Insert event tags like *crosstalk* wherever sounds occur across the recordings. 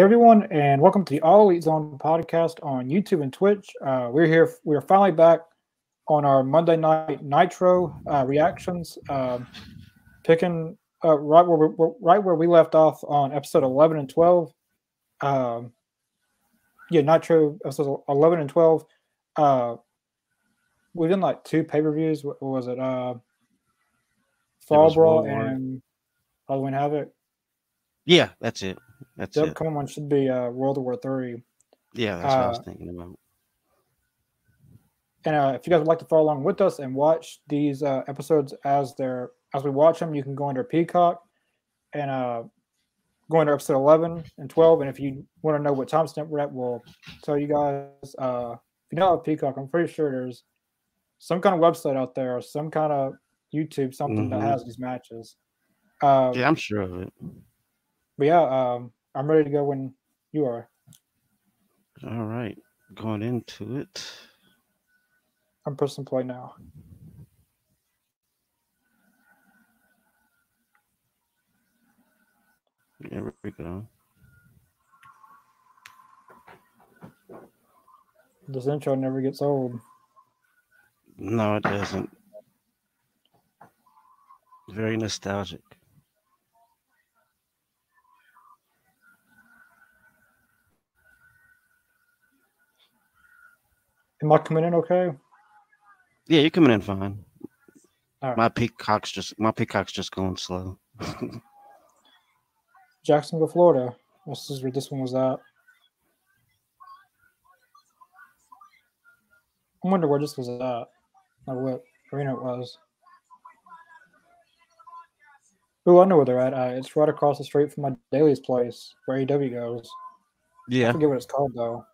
Hey everyone, and welcome to the All Elite Zone podcast on YouTube and Twitch. Uh, we're here. We're finally back on our Monday night Nitro uh, reactions, um, picking uh, right where we right where we left off on episode eleven and twelve. Um, yeah, Nitro episodes eleven and twelve. Uh, we've done like two pay per views. What was it? Uh, Fall Brawl and Halloween Havoc. Yeah, that's it. That's the upcoming one should be uh, World War Three. Yeah, that's what I was thinking about. And uh, if you guys would like to follow along with us and watch these uh, episodes as they're as we watch them, you can go under Peacock and uh, go under episode eleven and twelve. And if you want to know what timestamp we're at, we'll tell you guys. Uh, if you don't have Peacock, I'm pretty sure there's some kind of website out there or some kind of YouTube something Mhm. that has these matches. Uh, Yeah, I'm sure of it. But yeah, um, I'm ready to go when you are. All right, going into it. I'm pressing play now. There we go. This intro never gets old. No, it doesn't. Very nostalgic. Am I coming in okay? Yeah, you're coming in fine. Right. My peacock's just my peacock's just going slow. *laughs* Jacksonville, Florida. This is where this one was at. I wonder where this was at. Or what arena it was. Oh, I know where they're at. Uh, it's right across the street from my Daily's place, where AEW goes. Yeah, I yeah, forget what it's called though.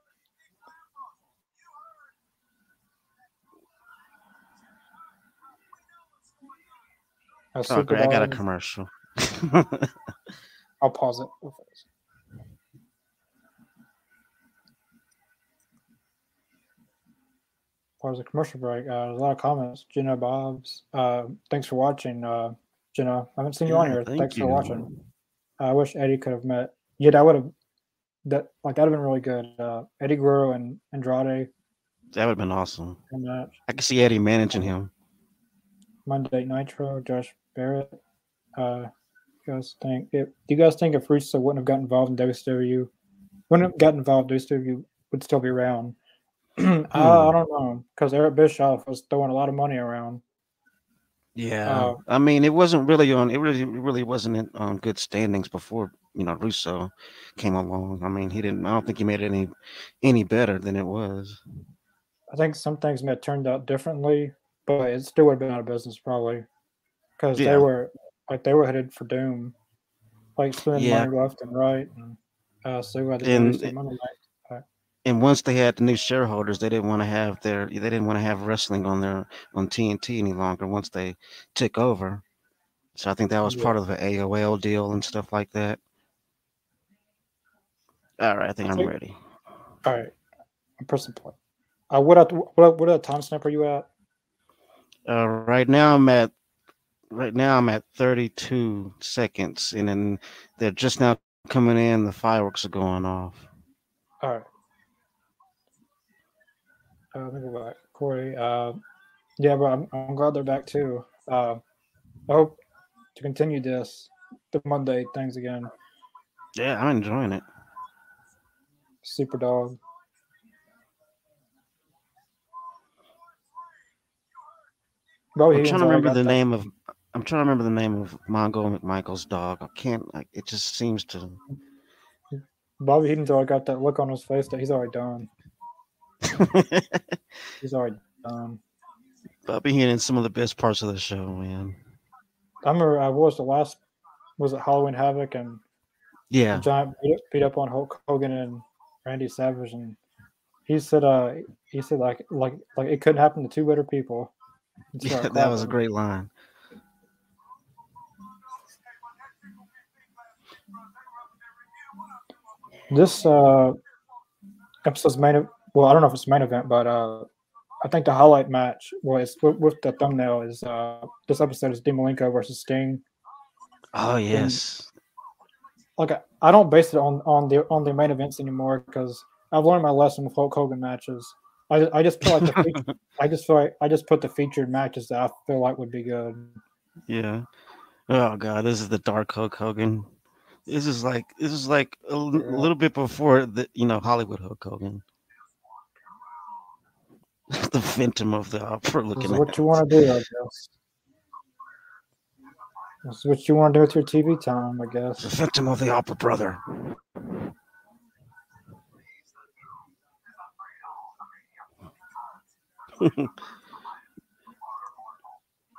Uh, oh, great. I got a commercial. I'll pause it. Pause the commercial break. Uh, there's a lot of comments. Jenna Bobs. Uh, thanks for watching. Uh, Jenna, I haven't seen you on here. thank Thanks you. for watching. I wish Eddie could have met. Yeah, that would have. That like that'd have been really good. Uh, Eddie Guerrero and Andrade That would have been awesome. I could see Eddie managing him. Monday Nitro. Josh Barrett. Uh, you guys think? If, do you guys think if Russo wouldn't have gotten involved in WCW, wouldn't have gotten involved, WCW would still be around? *clears throat* uh, I don't know because Eric Bischoff was throwing a lot of money around. Yeah, Uh, I mean, it wasn't really on. It really, really wasn't in, on good standings before you know Russo came along. I mean, he didn't. I don't think he made it any any better than it was. I think some things may have turned out differently, but it still would have been out of business probably because Yeah. they were like they were headed for doom, like spending Yeah. money left and right. And, uh, so had to And some money. And once they had the new shareholders, they didn't want to have their. They didn't want to have wrestling on their on TNT any longer. Once they took over, so I think that was Yeah. part of the AOL deal and stuff like that. All right, I think I'm think- ready. All right, I'm pressing play. Uh, what at what what at time stamp are you at? Uh, right now I'm at right now I'm at 32 seconds, and then they're just now coming in. The fireworks are going off. All right. Uh, let me go back, Corey. Uh, yeah, but I'm, I'm glad they're back too. Uh, I hope to continue this the Monday things again. Yeah, I'm enjoying it. Super dog. Bro, I'm trying to remember the name of. I'm trying to remember the name of Mongo McMichael's dog. I can't. Like, it just seems to. Bobby Heenan's already got that look on his face that he's already done. *laughs* He's already done. Bobby Heenan's some of the best parts of the show, man. I remember I was the last was it Halloween Havoc and Yeah, Giant beat up, beat up on Hulk Hogan and Randy Savage and he said uh he said like like like it couldn't happen to two better people. *laughs* Yeah, that was a great line. This uh episode's main well I don't know if it's main event but uh I think the highlight match was with, with the thumbnail is uh this episode is Dean Malenko versus Sting. Oh yes, like I don't base it on on the on the main events anymore because I've learned my lesson with Hulk Hogan matches. I, I just feel like the feature, *laughs* I just feel like I just put the featured matches that I feel like would be good. Yeah. Oh god, this is the dark Hulk Hogan. This is like this is like a l- Yeah. little bit before the you know Hollywood Hulk Hogan. *laughs* the Phantom of the Opera This looking is at. what you want to do, I guess. This is what you want to do with your TV time, I guess. The. Phantom of the Opera brother. *laughs*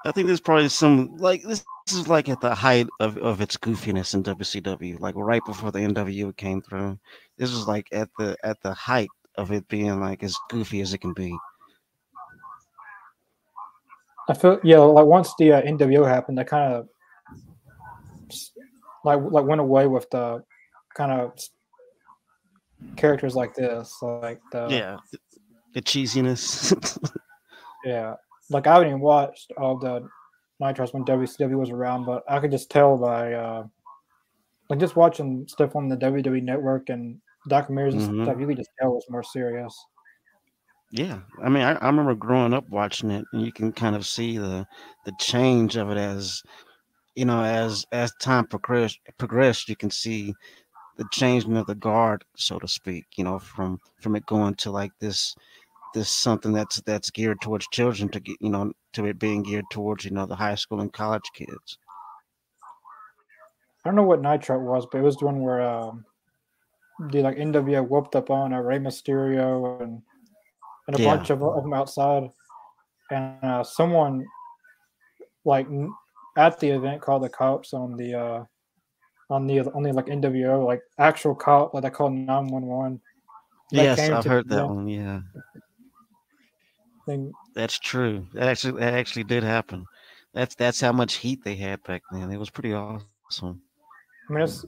I think there's probably some like this, this is like at the height of, of its goofiness in WCW, like right before the NWO came through. This was like at the at the height of it being like as goofy as it can be. I feel yeah, like once the uh, NWO happened, that kind of like like went away with the kind of characters like this, like the yeah, the, the cheesiness. *laughs* Yeah, like I haven't even watched all the Nitros when WCW was around, but I could just tell by uh, like just watching stuff on the WWE network and documentaries and Mhm. stuff. You could just tell it was more serious. Yeah, I mean, I, I remember growing up watching it, and you can kind of see the the change of it as you know, as as time progressed. Progressed, you can see the changing of the guard, so to speak. You know, from from it going to like this this something that's that's geared towards children to get you know to it being geared towards you know the high school and college kids. I don't know what Nitro was, but it was the one where um, the like NWO whooped up on uh, Rey Mysterio and and a Yeah. bunch of, of them outside, and uh, someone like at the event called the cops on the uh, on the on the like NWO like actual cop like they called nine one one. Yes, I've heard that one. Yeah, thing. that's true. That actually that actually did happen. That's that's how much heat they had back then. It was pretty awesome. I mean, it's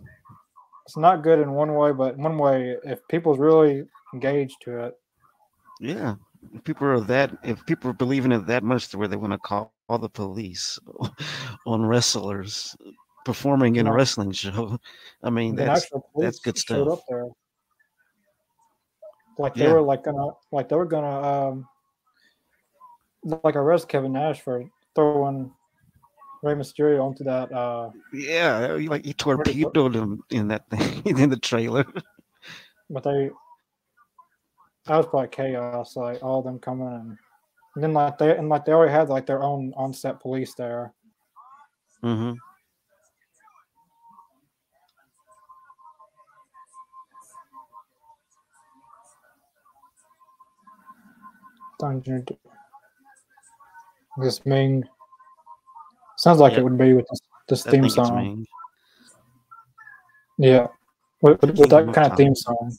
it's not good in one way, but in one way, if people's really engaged to it, Yeah, if people are that, if people are believing it that much to where they want to call all the police *laughs* on wrestlers performing in a wrestling show, I mean that's that's good stuff. up there. Like they Yeah. were like gonna like they were gonna um like arrest Kevin Nash for throwing Rey Mysterio onto that uh yeah, like he torpedoed him in that *laughs* thing in the trailer. but they that was probably chaos, like all of them coming and, and then like they and like they already had like their own on set police there. hmm Dungeon. This Ming sounds like Yeah. it would be with this, this theme song. Yeah, with, with, with that kind of theme song.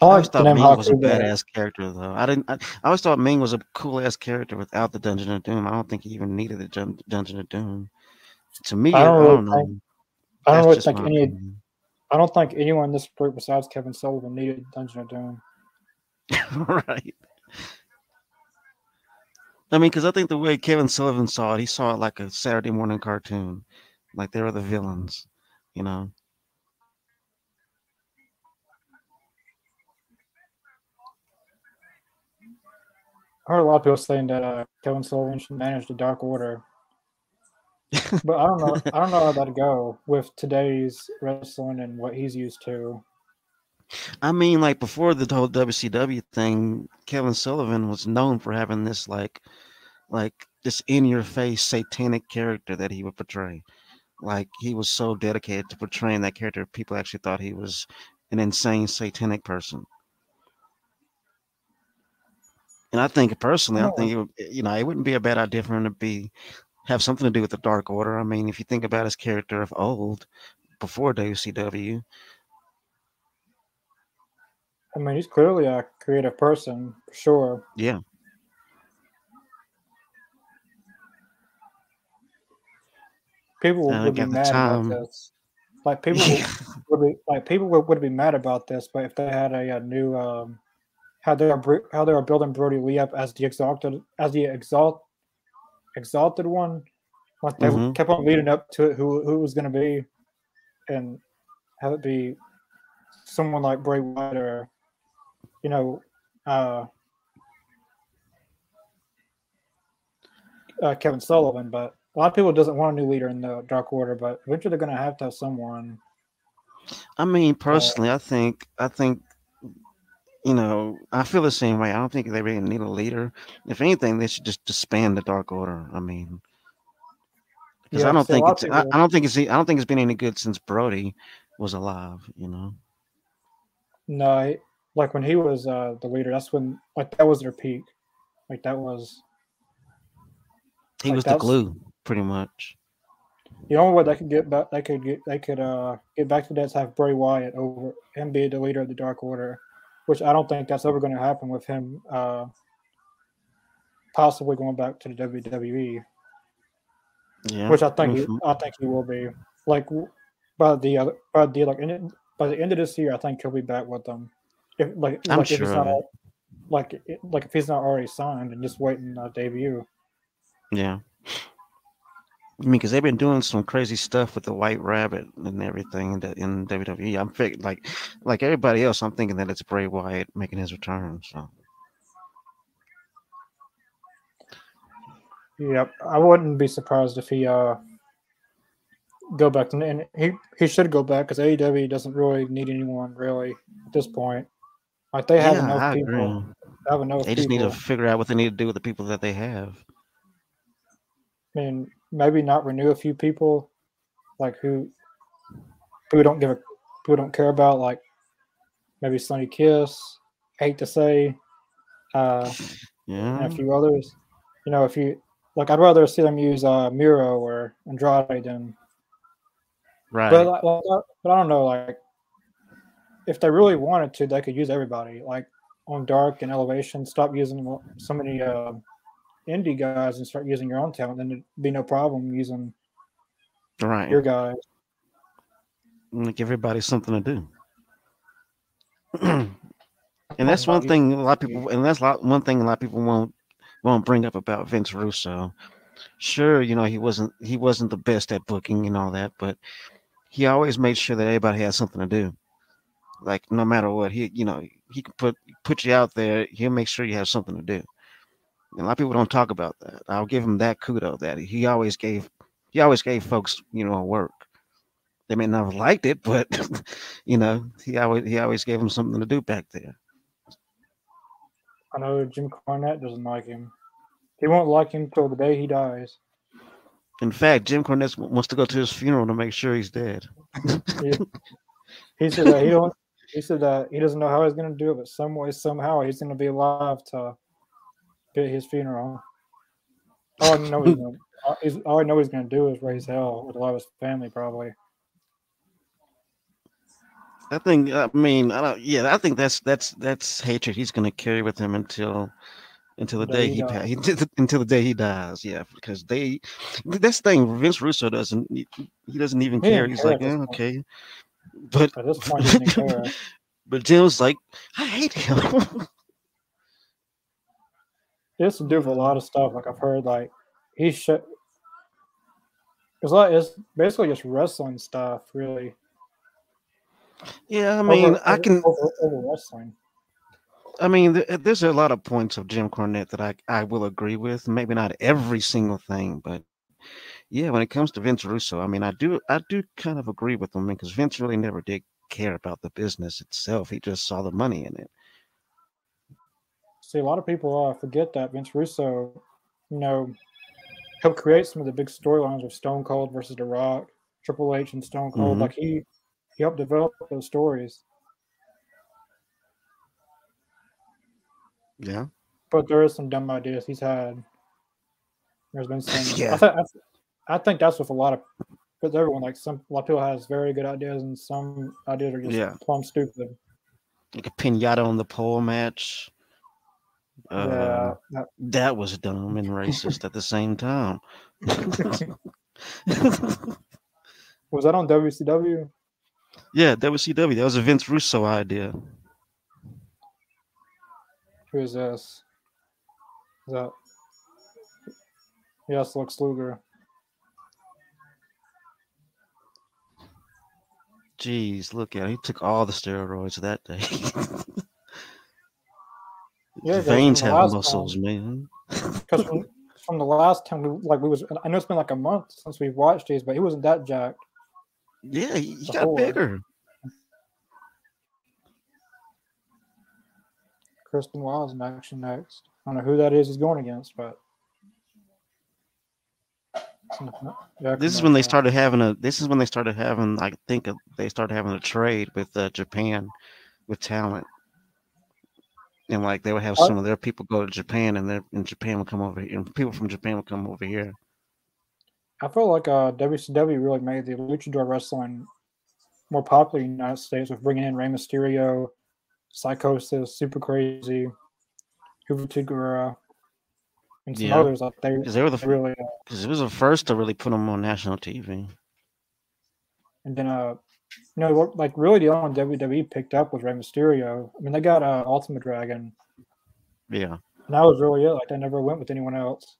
I I always thought Ming was a badass character, though. I didn't. I, I always thought Ming was a cool ass character without the Dungeon of Doom. I don't think he even needed the Dun- Dungeon of Doom. To me, I I don't don't, really know. think- I don't really think any. opinion. I don't think anyone in this group besides Kevin Sullivan needed Dungeon of Doom. *laughs* right. I mean, because I think the way Kevin Sullivan saw it, he saw it like a Saturday morning cartoon, like they were the villains, you know. I heard a lot of people saying that uh, Kevin Sullivan should manage the Dark Order, but I don't know. I don't know how that'd go with today's wrestling and what he's used to. I mean, like before the whole WCW thing, Kevin Sullivan was known for having this like, like this in-your-face satanic character that he would portray. Like he was so dedicated to portraying that character, people actually thought he was an insane satanic person. And I think personally, I Oh. think it would, you know, it wouldn't be a bad idea for him to be have something to do with the Dark Order. I mean, if you think about his character of old, before WCW, I mean, he's clearly a creative person for sure. yeah, People would be mad time- about this. Like people would, *laughs* would be like people would, would be mad about this, but if they had a, a new um, how they are how they are building Brodie Lee up as the exalted as the exalt exalted one, Like they mm-hmm. kept on leading up to it, who who it was going to be, and have it be someone like Bray Wyatt or, you know, uh, uh, Kevin Sullivan. But a lot of people doesn't want a new leader in the Dark Order, but eventually they're going to have to have someone. I mean, personally, uh, I think I think you know, I feel the same way. I don't think they really need a leader. If anything, they should just disband the Dark Order. I mean, because yeah, I don't think it's, I, I, don't think it's, I don't think it's been any good since Brodie was alive. You know. No, like when he was uh, the leader, that's when like that was their peak. Like that was. He like, was the glue, pretty much. The only way they could get back, they could get, they could uh get back to that is have Bray Wyatt over and be the leader of the Dark Order which I don't think that's ever going to happen with him uh, possibly going back to the WWE. Yeah. Which I think he, I think he will be like by the other by the like in, by the end of this year I think he'll be back with them. If like I'm like sure. if he's not like like if he's not already signed and just waiting a debut. Yeah. I mean, because they've been doing some crazy stuff with the White Rabbit and everything in, WWE. I'm fig- like, like everybody else. I'm thinking that it's Bray Wyatt making his return. So, yep, I wouldn't be surprised if he uh go back to and he he should go back because AEW doesn't really need anyone really at this point. Like they have yeah, enough I people. Agree. They have enough. They just people. need to figure out what they need to do with the people that they have. I mean, maybe not renew a few people, like who who don't give a who don't care about, like maybe Sonny Kiss. Hate to say, uh, *sighs* yeah, and a few others. You know, if you like, I'd rather see them use uh, Miro or Andrade than right. But, but I don't know, like if they really wanted to, they could use everybody. Like on Dark and Elevation, stop using so many. Uh, indie guys and start using your own talent, then it'd be no problem using right your guys. Like everybody something to do. *clears throat* and that's one thing a lot of people, and that's lot, one thing a lot of people won't won't bring up about Vince Russo. Sure, you know he wasn't he wasn't the best at booking and all that, but he always made sure that everybody had something to do. Like no matter what, he you know he can put put you out there. He'll make sure you have something to do a lot of people don't talk about that. I'll give him that kudo that he always gave he always gave folks, you know, work. They may not have liked it, but *laughs* you know, he always he always gave them something to do back there. I know Jim Cornette doesn't like him. He won't like him till the day he dies. In fact, Jim Cornette wants to go to his funeral to make sure he's dead. he, he said that he don't. He said that he doesn't know how he's going to do it, but some way, somehow, he's going to be alive to at his funeral. All I know he's gonna, *laughs* all I know he's going to do is raise hell with a lot of his family, probably. I think. I mean, I don't. Yeah, I think that's that's that's hatred he's going to carry with him until until the, the day, day he, he *laughs* until the day he dies. Yeah, because they this thing Vince Russo doesn't he doesn't even he care. He's care like, yeah, okay, but at this point, he care. *laughs* but Jim's like, I hate him. *laughs* It's to do with a lot of stuff. Like I've heard, like he should. It's like it's basically just wrestling stuff, really. Yeah, I mean, over, I can over, over, wrestling. I mean, there's a lot of points of Jim Cornette that I I will agree with. Maybe not every single thing, but yeah, when it comes to Vince Russo, I mean, I do I do kind of agree with him because Vince really never did care about the business itself. He just saw the money in it. See, a lot of people uh, forget that Vince Russo, you know, helped create some of the big storylines with Stone Cold versus The Rock, Triple H, and Stone Cold. Mm-hmm. Like he he helped develop those stories. Yeah. But there is some dumb ideas he's had. There's been some. *laughs* yeah. I, th- I, think that's with a lot of because everyone like some a lot of people has very good ideas and some ideas are just yeah. plumb stupid. Like a pinata on the pole match. Uh, yeah, that was dumb and racist at the same time. *laughs* was that on WCW? Yeah, WCW. That was a Vince Russo idea. Who is this? Is that? Yes, Lex Luger. Jeez, look at it. He took all the steroids that day. Yeah, Veins have muscles, time- man. Because from, from the last time, we, like we was, I know it's been like a month since we've watched these, but he wasn't that jacked. Yeah, he, he got bigger. Kristen Wiles in action next. I don't know who that is he's going against, but This is when they started having a. This is when they started having. I think they started having a trade with uh, Japan, with talent, and like they would have some of their people go to Japan, and their and Japan would come over here, and people from Japan would come over here. I feel like uh, WCW really made the luchador wrestling more popular in the United States with bringing in Rey Mysterio, Psicosis, Super Crazy, Juventud Guerrera, and some Yeah. others. Like they Because they were the they really, uh, because it was the first to really put them on national TV. and then uh, you know, like really the only one WWE picked up was Rey Mysterio. I mean, they got uh, Ultimate Dragon, Yeah, and that was really it. Like they never went with anyone else.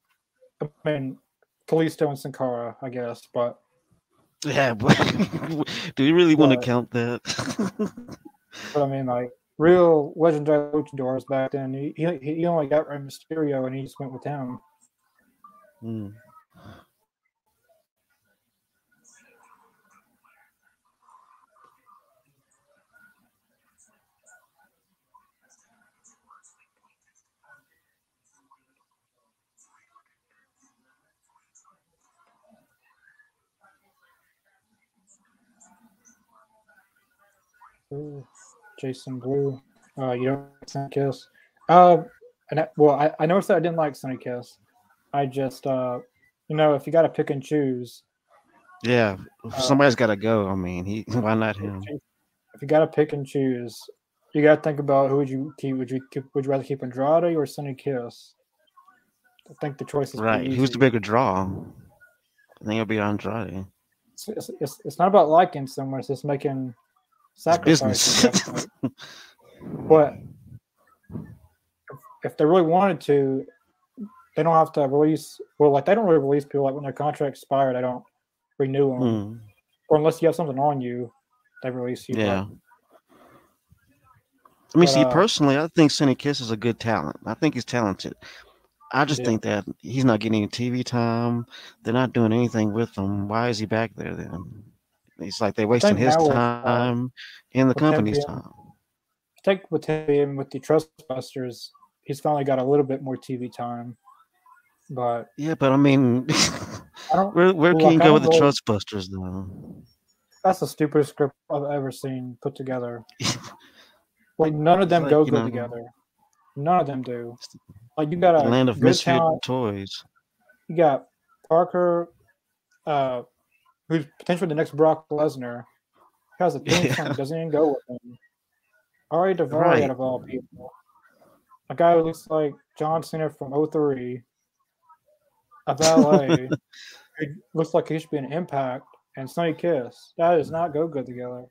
I mean, Kalisto and Sin Cara, I guess, but yeah. *laughs* But *laughs* do you really want to count that? *laughs* But I mean, like real legendary luchadors back then, he, he, he only got Rey Mysterio and he just went with him. Hmm. Ooh, Jason Blue. Uh, you don't like Sonny Kiss. Uh, and I, well, I, I noticed that I didn't like Sonny Kiss. I just, uh, you know, if you got to pick and choose, Yeah, Uh, somebody's got to go. I mean, he *laughs* why not him? if you got to pick and choose, you got to think about who would you keep. Would you keep, would you rather keep Andrade or Sonny Kiss? I think the choice is Right, who's the bigger draw? I think it'll be Andrade. It's, it's, it's, not about liking someone; it's just making. Business. But if, if they really wanted to, they don't have to release. Well, like they don't really release people like when their contract expired. They don't renew them, Hmm, or unless you have something on you, they release you. yeah. I mean, But, see, uh, personally, I think Sonny Kiss is a good talent. I think he's talented. I just Yeah. think that he's not getting any TV time. They're not doing anything with him. Why is he back there then? It's like they're wasting his now uh, time and the him company's being- time. take with him with the Trustbusters. He's finally got a little bit more TV time, but Yeah, but I mean, *laughs* I don't. where where Well, can you like, I go with the Trustbusters though? That's the stupidest script I've ever seen put together. *laughs* Like none of them like, go good know- together. None of them do. Like you got a land of misfit toys. You got Parker, uh, who's potentially the next Brock Lesnar. Has a *laughs* theme Yeah. song doesn't even go with him. Ari Daivari Right. out of all people. A guy who looks like John Cena from 03. A valet *laughs* who looks like he should be an impact and Sonny Kiss. That does not go good together.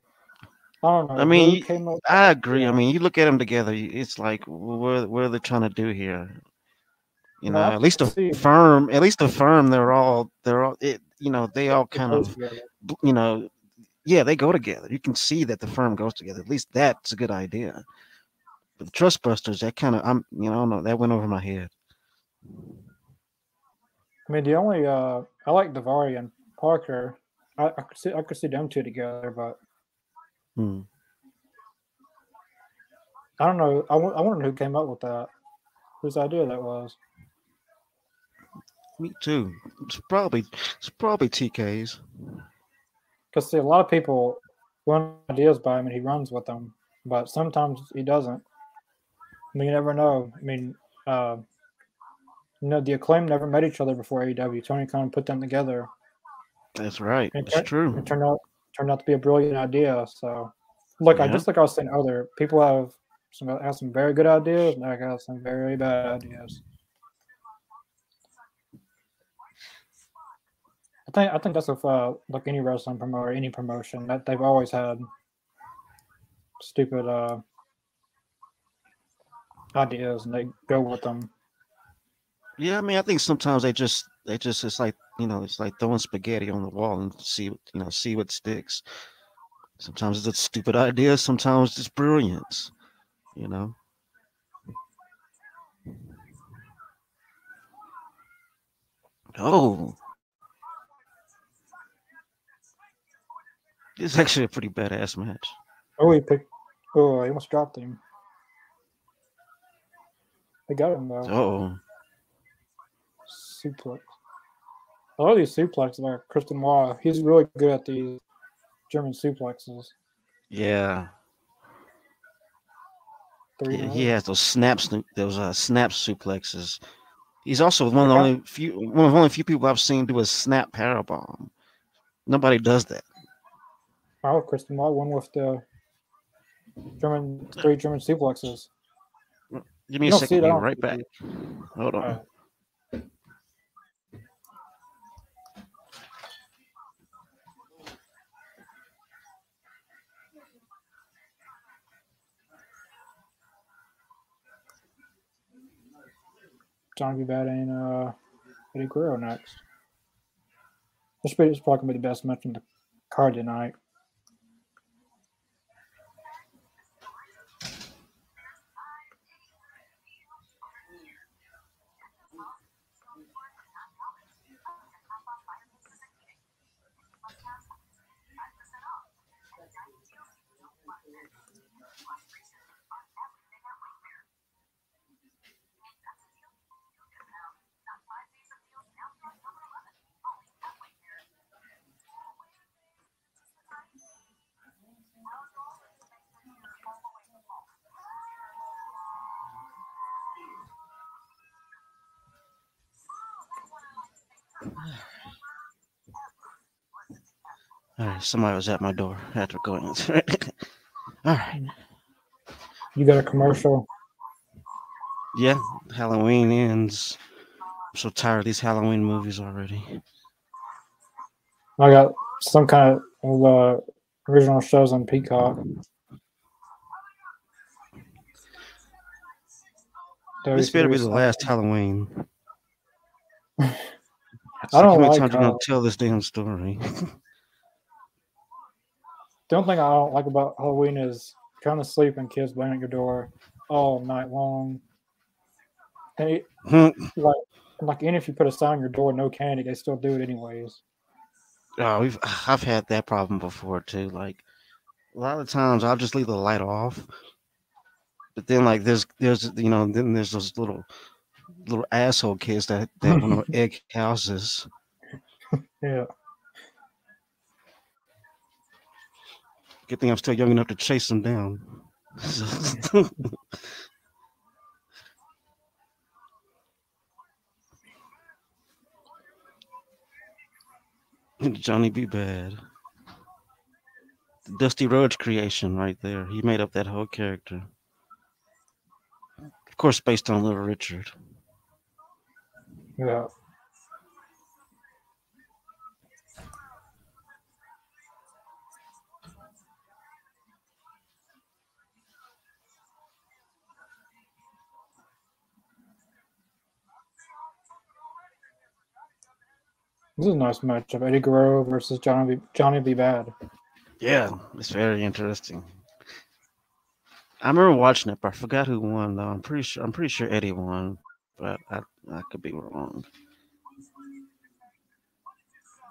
I don't know. I mean, I agree. I mean, you look at them together. It's like, what what are they trying to do here? You know, I at least see- firm, at least a firm. They're all, they're all, it, you know, they all kind of, you know, yeah, they go together. You can see that the firm goes together. At least that's a good idea. But the Trustbusters, that kind of, I'm, you know, I don't know, that went over my head. I mean, the only uh, I like Daivari and Parker. I, I could see I could see them two together, but Hmm. I don't know. I, w- I wonder who came up with that. Whose idea that was? Me too. It's probably, it's probably TK's. Because see, a lot of people run ideas by him and he runs with them, but sometimes he doesn't. I mean, you never know. I mean, uh, you know, the acclaim never met each other before AEW. Tony Khan put them together. That's right. It It's true. It turned out turned out to be a brilliant idea. So, look, I just like I was saying earlier, people have some have some very good ideas, and I got some very bad ideas. Think I think that's with uh, like any wrestling promoter, any promotion that they've always had stupid uh, ideas, and they go with them. Yeah, I mean, I think sometimes they just they just it's like you know it's like throwing spaghetti on the wall and see what you know see what sticks. Sometimes it's a stupid idea, sometimes it's brilliance, you know. Oh, it's actually a pretty badass match. Oh, he picked. Oh, he almost dropped him. They got him though. Oh, Suplex. A lot of these suplexes, like Kristen Waugh, he's really good at these German suplexes. yeah. Three He, he has those snaps, those uh, snap suplexes. He's also one of the only few, one of the only few people I've seen do a snap powerbomb. Nobody does that. Wow, Kristen Waugh won with the German three German suplexes. Give me You a second. Be right back. Hold on. Alright. Johnny B. Bad and uh, Eddie Guerrero next. This is probably gonna be the best match in the card tonight. All right, somebody was at my door after going. *laughs* All right. You got a commercial. Yeah, Halloween ends. I'm so tired of these Halloween movies already. I got some kind of uh, original shows on Peacock. This better be the last Halloween. *laughs* I It's like, don't how many like times you gonna tell this damn story? *laughs* The only thing I don't like about Halloween is trying to sleep and kids banging at your door all night long. And it, Hmm. like, like even if you put a sign on your door, no candy, they still do it anyways. oh, we've *sighs* I've had that problem before too. Like a lot of times I'll just leave the light off. But then like there's there's you know, then there's those little little asshole kids that, that want to *laughs* egg houses. Yeah. Good thing I'm still young enough to chase them down. *laughs* Johnny B. Bad. The Dusty Rhodes creation right there. He made up that whole character. Of course, based on Little Richard. Yeah. This is a nice matchup. Eddie Guerrero versus Johnny B. Johnny B. Bad. Yeah, it's very interesting. I remember watching it, but I forgot who won though. I'm pretty sure I'm pretty sure Eddie won, but I, I could be wrong.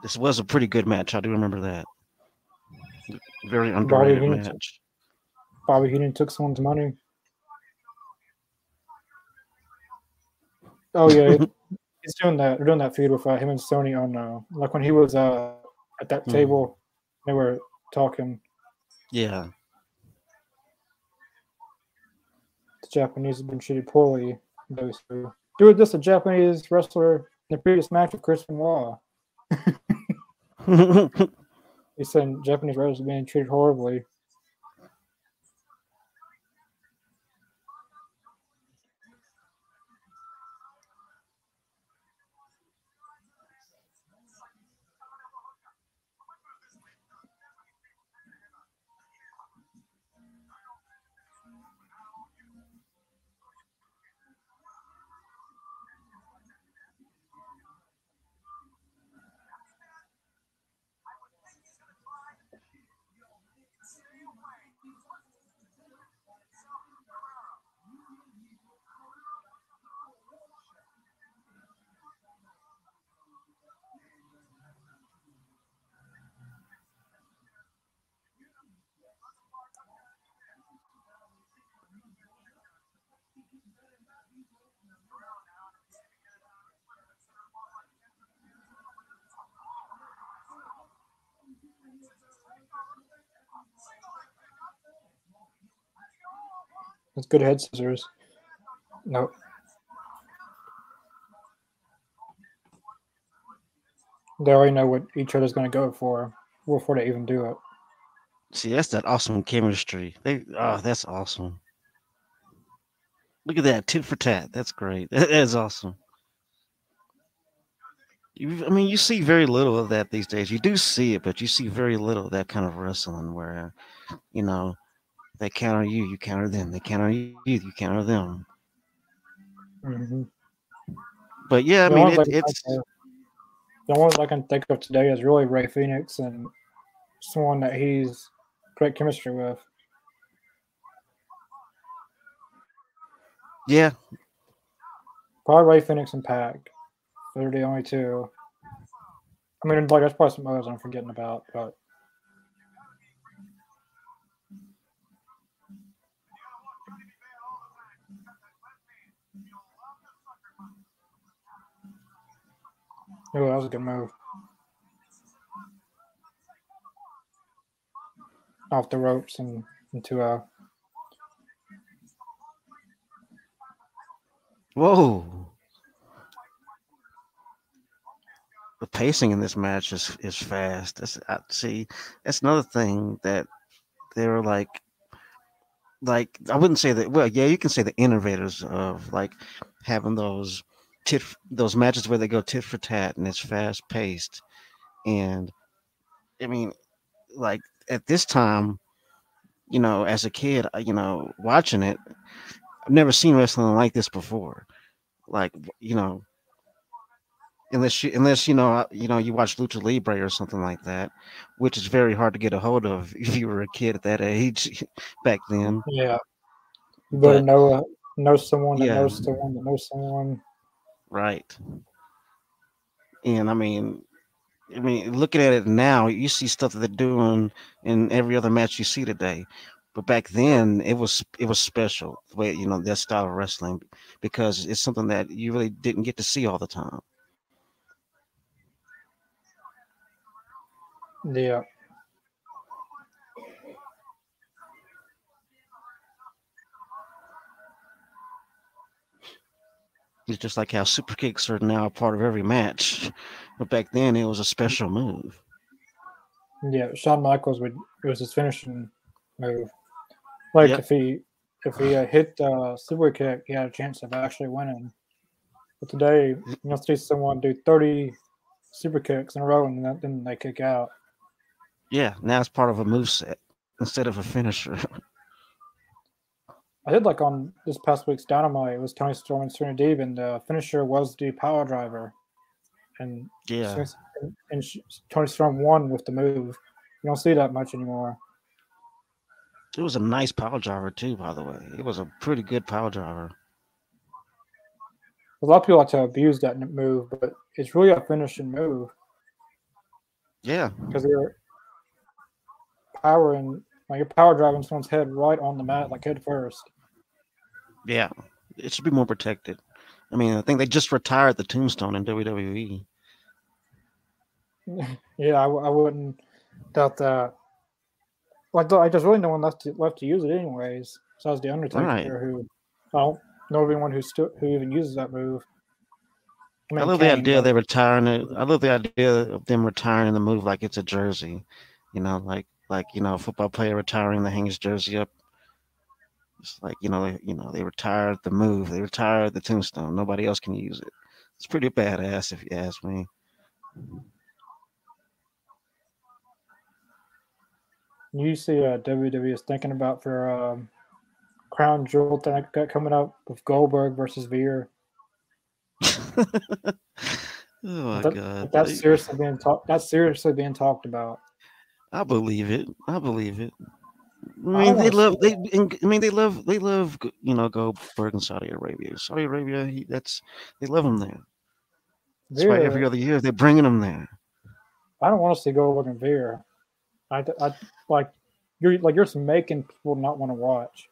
This was a pretty good match. I do remember that. Very underrated Heenan- match. Bobby Heenan took someone's money. Oh yeah, *laughs* he's doing that. They're doing that feud with uh, him and Sonny on uh, like when he was uh, at that Mhm. table. They were talking. Yeah. The Japanese have been treated poorly. In WCW. Doing this, a Japanese wrestler in the previous match with Chris Benoit. *laughs* He said Japanese wrestlers are being treated horribly. It's good head scissors. Nope. They already know what each other's going to go for before they even do it. See, that's that awesome chemistry. They, oh, that's awesome. Look at that tit for tat. That's great. *laughs* That is awesome. You, I mean, you see very little of that these days. You do see it, but you see very little of that kind of wrestling where, you know, they counter you, you counter them. They counter you, you counter them. Mm-hmm. But yeah, I The mean, it, it's of- the ones I can think of today is really Rey Fenix and someone that he's great chemistry with. yeah, Probably Rey Fenix and Pac. They're the only two. I mean, like there's probably some others I'm forgetting about, but oh, that was a good move. Off the ropes and into a Whoa. The pacing in this match is is fast. That's I, see. That's another thing that they're like, like I wouldn't say that. Well, yeah, you can say the innovators of like having those tit those matches where they go tit for tat and it's fast paced, and I mean, like at this time, you know, as a kid, you know, watching it, I've never seen wrestling like this before. Like you know, unless you unless you know uh, you know you watch Lucha Libre or something like that, which is very hard to get a hold of *laughs* if you were a kid at that age *laughs* back then. yeah. You better But- know uh, know someone that Yeah. knows someone that knows someone. Right. And I mean, I mean, looking at it now, you see stuff that they're doing in every other match you see today. But back then, it was it was special the way you know that style of wrestling because it's something that you really didn't get to see all the time. Yeah. It's just like how super kicks are now a part of every match, but back then it was a special move. Yeah, Shawn Michaels would it was his finishing move. Like Yep. if he if he uh, hit uh, super kick, he had a chance of actually winning. But today, you'll see someone do thirty super kicks in a row and then they kick out. Yeah, now it's part of a move set instead of a finisher. *laughs* I did like on this past week's Dynamite. It was Toni Storm and Serena Deeb, and the finisher was the power driver. And yeah, and, and sh- Toni Storm won with the move. You don't see that much anymore. it was a nice power driver too. By the way, it was a pretty good power driver. A lot of people like to abuse that move, but it's really a finishing move. Yeah, because you're powering like you're power driving someone's head right on the mat like head first Yeah, it should be more protected. I mean, I think they just retired the tombstone in. WWE. *laughs* yeah I wouldn't doubt that like like there's really no one left to left to use it anyways besides the undertaker Right. who i don't know of anyone who still who even uses that move I, mean, love the idea but- they're retiring it. I love the idea of them retiring the move like it's a jersey. You know, like like you know, a football player retiring the hang his jersey up. It's like you know, they, you know, they retired the move. They retired the tombstone. Nobody else can use it. It's pretty badass if you ask me. you see uh, WWE is thinking about for um, crown jewel thing that got coming up with Goldberg versus Veer. *laughs* oh my That- god, That's seriously being talked. That's seriously being talked about. I believe it. I believe it. I I mean, they wanna love. They. I mean, they love. They love. You know, Goldberg in Saudi Arabia. Saudi Arabia. He, that's. They love him there. That's why every other year they're bringing him there. I don't want to see Goldberg and Veer. I, I like you're like you're just making people not want to watch.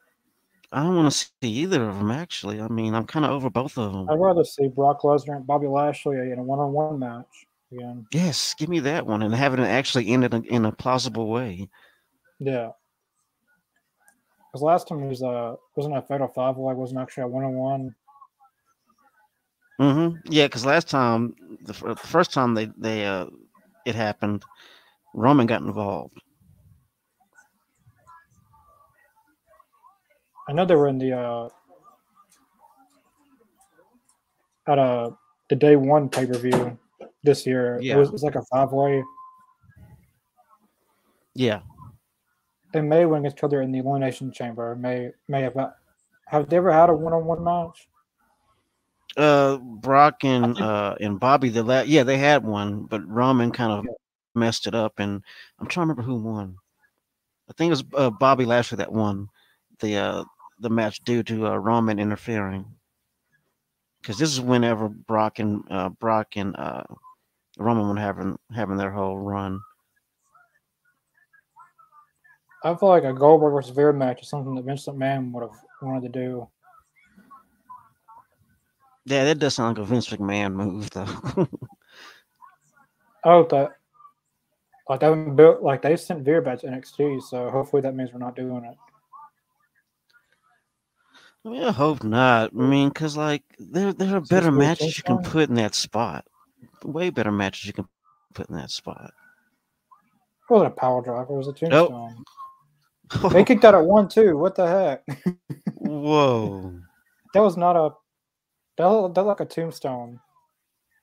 I don't want to see either of them. Actually, I mean, I'm kind of over both of them. I'd rather see Brock Lesnar and Bobby Lashley in a one-on-one match again. Yes, give me that one and have it actually end in a, in a plausible way. Yeah, Because last time was uh wasn't a fatal five way, wasn't actually a one on one. Mm-hmm. Yeah, because last time, the, the first time they they uh it happened, Roman got involved. I know they were in the uh at a the day one pay per view this year. Yeah. It was, it was like a five way. Yeah. They may win each other in the elimination chamber. May may have have they ever had a one on one match? Uh, Brock and uh and Bobby the last yeah they had one, but Roman kind of messed it up, and I'm trying to remember who won. I think it was uh, Bobby Lashley that won the uh the match due to uh, Roman interfering. Because this is whenever Brock and uh, Brock and uh, Roman were having having their whole run. I feel like a Goldberg versus Veer match is something that Vince McMahon would have wanted to do. Yeah, that does sound like a Vince McMahon move, though. *laughs* Oh, that like they haven't built like they sent Veer back to NXT, so hopefully that means we're not doing it. I mean, I hope not. I mean, because like there there are better matches you can put in that spot. Way better matches you can put in that spot. It wasn't a power driver, it was a Nope. They *laughs* kicked out at one too. What the heck? Whoa, *laughs* that was not a that that like a tombstone.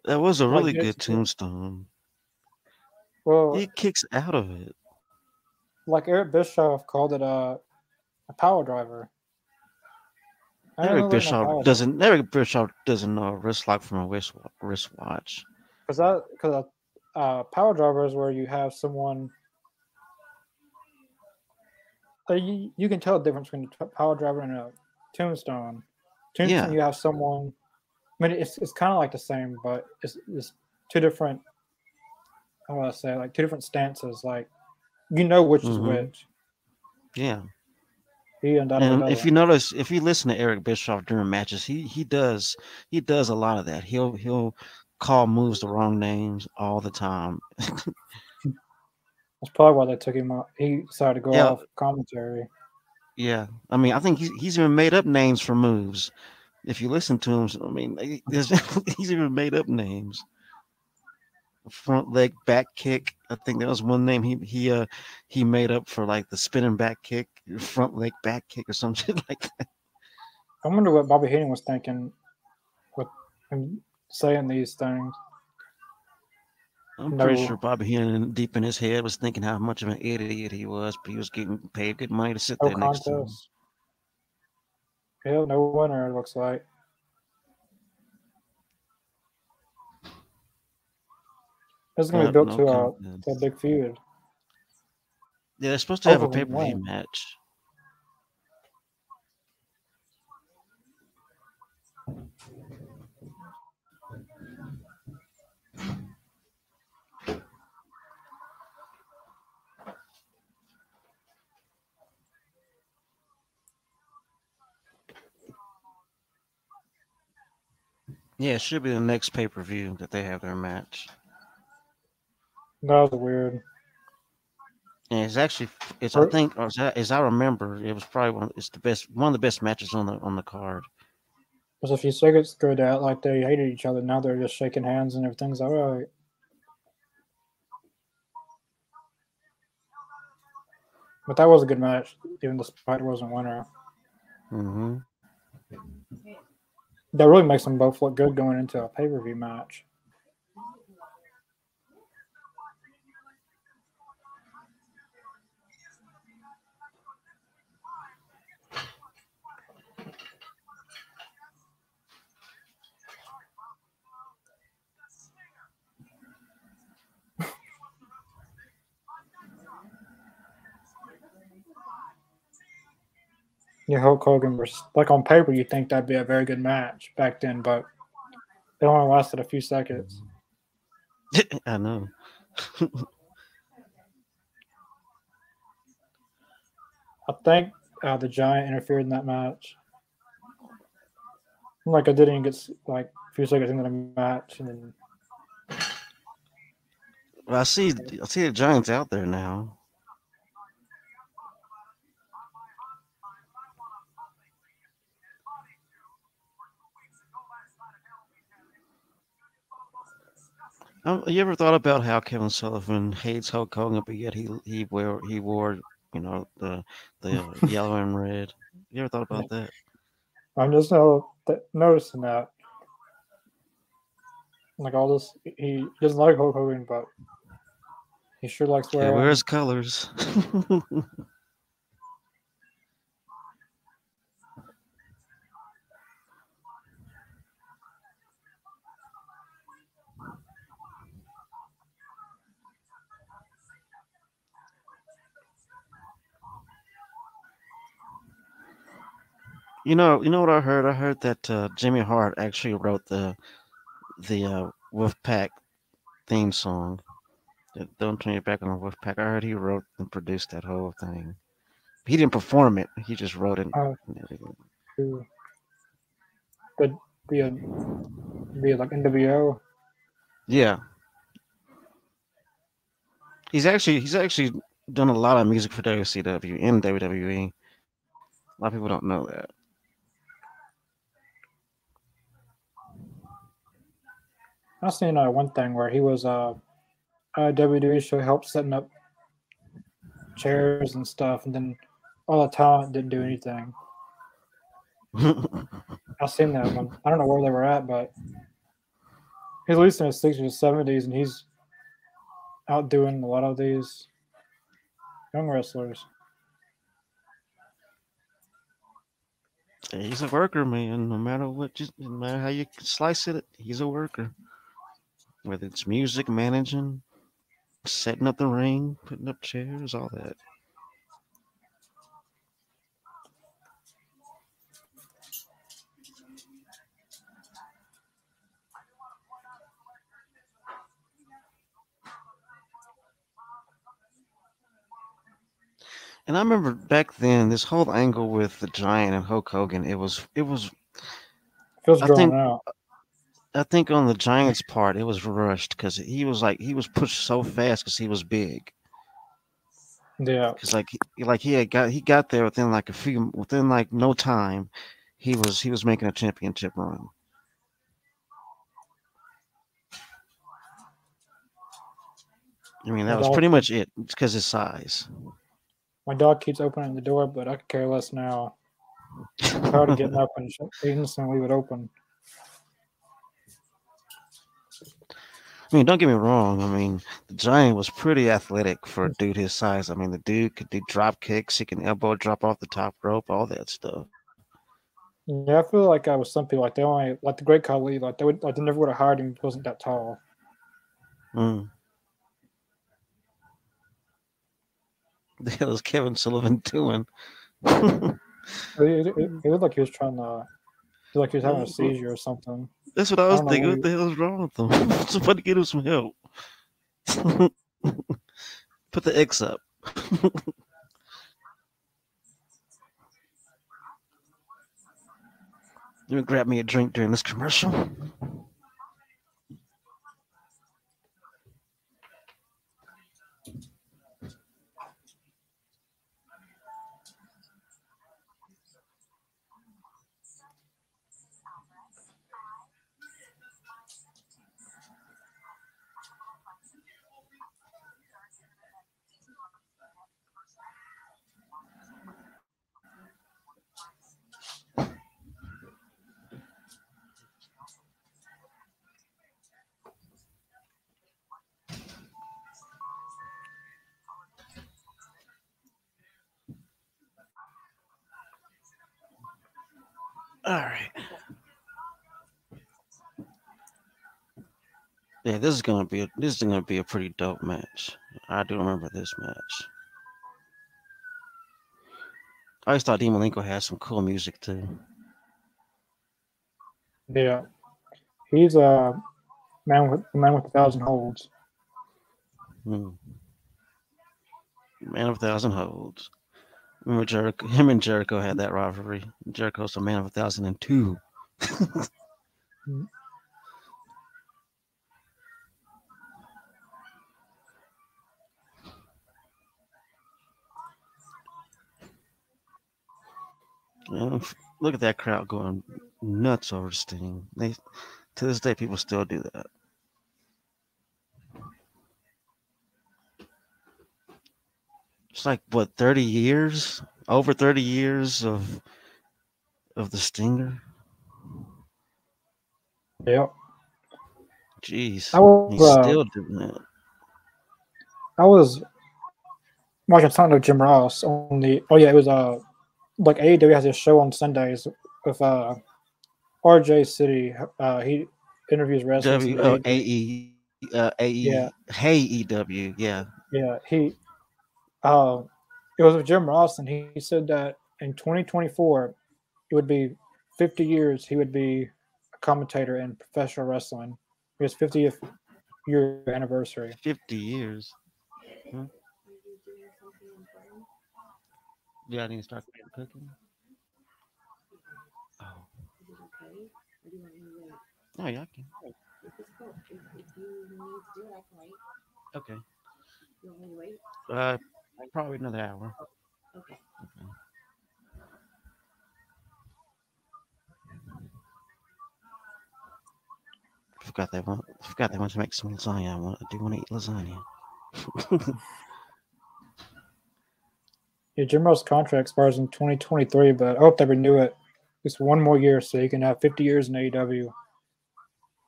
that was a really this- good tombstone. Well, He kicks out of it. like Eric Bischoff called it a a power driver. Eric know what a Bischoff doesn't. Eric Bischoff doesn't know a wrist lock from a wrist wa- wristwatch. because that because a uh, power driver is where you have someone. You, you can tell the difference between a power driver and a tombstone. Tombstone, Yeah. you have someone. I mean, it's it's kind of like the same, but it's it's two different. How do I say? Like two different stances. Like you know which is Mhm. which. Yeah, He undoubtedly and if you notice, if you listen to Eric Bischoff during matches, he he does he does a lot of that. He'll he'll call moves the wrong names all the time. *laughs* That's probably why they took him out. He decided to go Yeah. off commentary. Yeah, I mean, I think he's he's even made up names for moves. If you listen to him, I mean, he- *laughs* he's even made up names. Front leg back kick. I think that was one name he he uh he made up for like the spinning back kick, front leg back kick or some *laughs* shit like that. I wonder what Bobby Heenan was thinking with him saying these things. I'm pretty sure Bobby Heenan, deep in his head, was thinking how much of an idiot he was, but he was getting paid good money to sit No there next to him. contest. Yeah, no winner, it looks like. Is going to be built no to, a, to a big feud. Yeah, they're supposed to have a Over pay per view match. Yeah, it should be the next pay per view that they have their match. That was weird. And it's actually, it's I think, as I, as I remember, it was probably one. It's the best, one of the best matches on the on the card. Because a few seconds ago, that like they hated each other. Now they're just shaking hands and everything's all right. But that was a good match, even despite it wasn't a winner. hmm That really makes them both look good going into a pay per view match. Yeah, Hulk Hogan was like on paper, you think that'd be a very good match back then, but it only lasted a few seconds. *laughs* I know. *laughs* I think uh, the Giant interfered in that match. Like I didn't get like a few seconds into the match, and then Well, I see. I see the Giants out there now. Um, you ever thought about how Kevin Sullivan hates Hulk Hogan, but yet he he wore he wore you know the the *laughs* yellow and red. You ever thought about that? I'm just now noticing that. Like all this, he doesn't like Hulk Hogan, but he sure likes Yeah, wearing. wears colors. *laughs* you know, you know what I heard? I heard that uh, Jimmy Hart actually wrote the the uh, Wolfpack theme song. Don't turn your back on the Wolfpack. I heard he wrote and produced that whole thing. He didn't perform it. He just wrote it. Everything. the the uh, the like NWO. Yeah. He's actually he's actually done a lot of music for WCW and WWE. A lot of people don't know that. I seen uh, one thing where he was uh, a WWE show helped setting up chairs and stuff, and then all the talent didn't do anything. *laughs* I seen that one. I don't know where they were at, but he's at least in his sixties or seventies, and he's outdoing a lot of these young wrestlers. he's a worker, man. No matter what, you, no matter how you slice it, he's a worker. Whether it's music, managing, setting up the ring, putting up chairs, all that. And I remember back then, this whole angle with the Giant and Hulk Hogan, it was, it was Feels I drawn think- out. I think on the Giants' part, it was rushed because he was like he was pushed so fast because he was big. Yeah, Because like he, like he had got he got there within like a few within like no time, he was he was making a championship run. I mean that And was all- pretty much it because his size. my dog keeps opening the door, but I could care less now. I'm tired of getting *laughs* up and sh- instantly leave it open. I mean, don't get me wrong. I mean, the Giant was pretty athletic for a dude his size. I mean, the dude could do drop kicks. He can elbow drop off the top rope, all that stuff. Yeah, I feel like I was some people like they only like the Great Khali, like they would like they never would have hired him. He wasn't that tall. *laughs* Mm. The hell is Kevin Sullivan doing? *laughs* It, it, it, it looked like he was trying to, feel like he was having a seizure or something. That's what I was don't thinking. what the hell is wrong with him? *laughs* Somebody get him some help. *laughs* Put the X up. *laughs* Me grab me a drink during this commercial. All right. Yeah, this is gonna be a, this is gonna be a pretty dope match. I do remember this match. I always thought Dean Malenko had some cool music too. Yeah, he's a man with a man with a thousand holds. Hmm. Man of a thousand holds. Remember Jericho? *laughs* Him and Jericho had that rivalry. Jericho's a man of a thousand and two. *laughs* Look at that crowd going nuts over Sting. They to this day people still do that. It's like what thirty years, over thirty years of of the Stinger. Yep. Jeez, I was, he's uh, still doing it. I was watching something Jim Ross on the. Oh yeah, it was uh like AEW has a show on Sundays with uh RJ City. Uh, he interviews wrestlers. W oh, AE uh, AE Yeah. Hey EW yeah Yeah, he. Uh, it was with Jim Ross, and he, he said that in 2024, it would be 50 years. He would be a commentator in professional wrestling. His 50th year anniversary. fifty years. Huh? Yeah, I need to start cooking. Oh, oh yeah, I can. Okay. Uh, probably another hour. Oh, okay. Forgot they want. Forgot they want to make some lasagna. I want. I do want to eat lasagna. Yeah, Jim Ross' contract expires in 2023, but I hope they renew it just one more year so he can have 50 years in AEW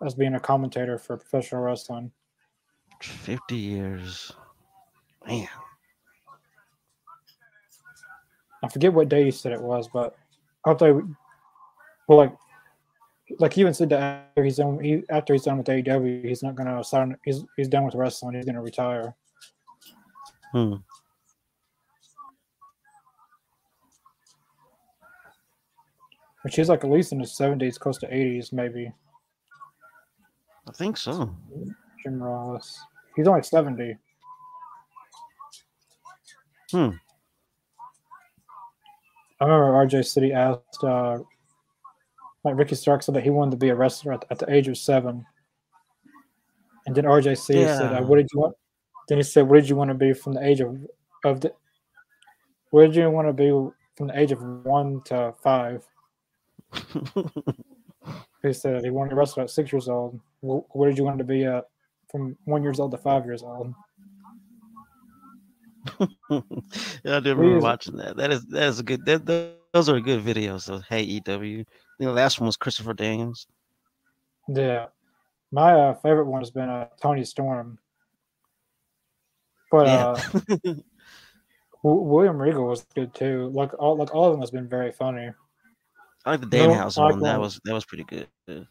as being a commentator for professional wrestling. Fifty years. Man, I forget what day he said it was, but I hope they would- well like like he even said that after he's done he after he's done with AEW, he's not gonna sign he's he's done with wrestling, he's gonna retire. hmm. Which he's like at least in his seventies, close to eighties, maybe. I think so. Jim Ross. He's only seventy. Hmm. I remember RJ City asked, uh, like Ricky Stark said that he wanted to be a wrestler at, at the age of seven. And then RJ City said, uh, "What did you want?" Then he said, "What did you want to be from the age of of the? Where did you want to be from the age of one to five? *laughs* He said he wanted to wrestle at six years old. Wh- Where did you want to be at from one years old to five years old? *laughs* yeah, I do remember Please. watching that. That is that is a good. That, that- those are good videos. So Hey EW. The last one was Christopher Daniels. Yeah, my uh, favorite one has been uh, Toni Storm. But Yeah. uh, *laughs* W- William Regal was good too. Like all, like all of them has been very funny. I like the No, Danhausen I like one. That was that was pretty good. The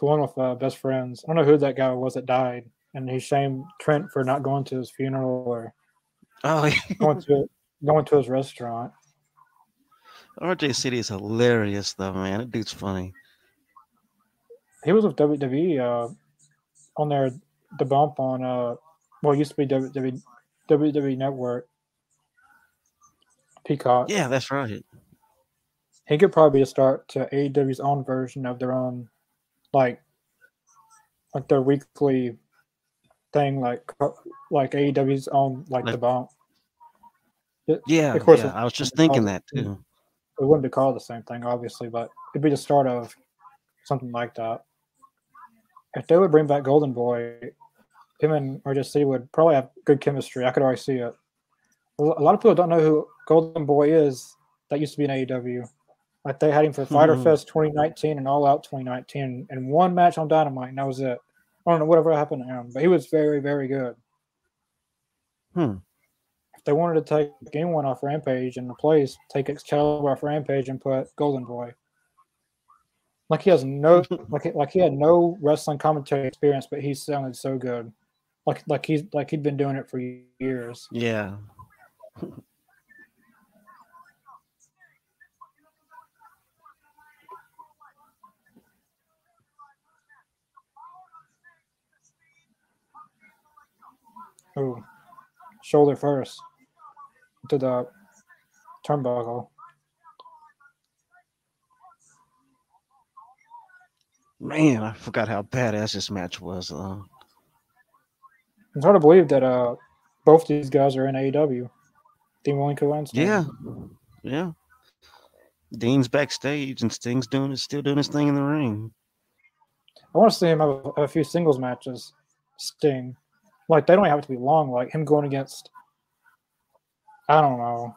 one with uh, best friends. I don't know who that guy was that died, and he shamed Trent for not going to his funeral or Oh, yeah. *laughs* going to going to his restaurant. RJ City is hilarious though, man. That dude's funny. He was with WWE uh, on their the bump on uh, well, it used to be WWE WWE Network. Peacock. Yeah, that's right. he could probably be a start to AEW's own version of their own, like, like their weekly thing, like like AEW's own, like the Like- bump. Yeah, Of course, yeah. I was just thinking that too. It wouldn't be called the same thing, obviously, but it'd be the start of something like that. If they would bring back Golden Boy, him and City would probably have good chemistry. I could already see it. A lot of people don't know who Golden Boy is. That used to be in AEW. Like they had him for Fyter Mhm. Fest 2019 and All Out 2019, and one match on Dynamite, and that was it. I don't know whatever happened to him, but he was very, very good. Hmm. If they wanted to take anyone off Rampage and replace, take Excalibur off Rampage and put Golden Boy. Like he has no, *laughs* like like he had no wrestling commentary experience, but he sounded so good. Like like he's like he'd been doing it for years. Yeah. Ooh, shoulder first to the turnbuckle. Man, I forgot how badass this match was. Uh, It's hard to believe that uh both these guys are in AEW. Dean Malenko and Sting. yeah, yeah. Dean's backstage and Sting's doing still doing his thing in the ring. I want to see him have a, a few singles matches. Sting, like they don't have to be long. Like him going against I don't know.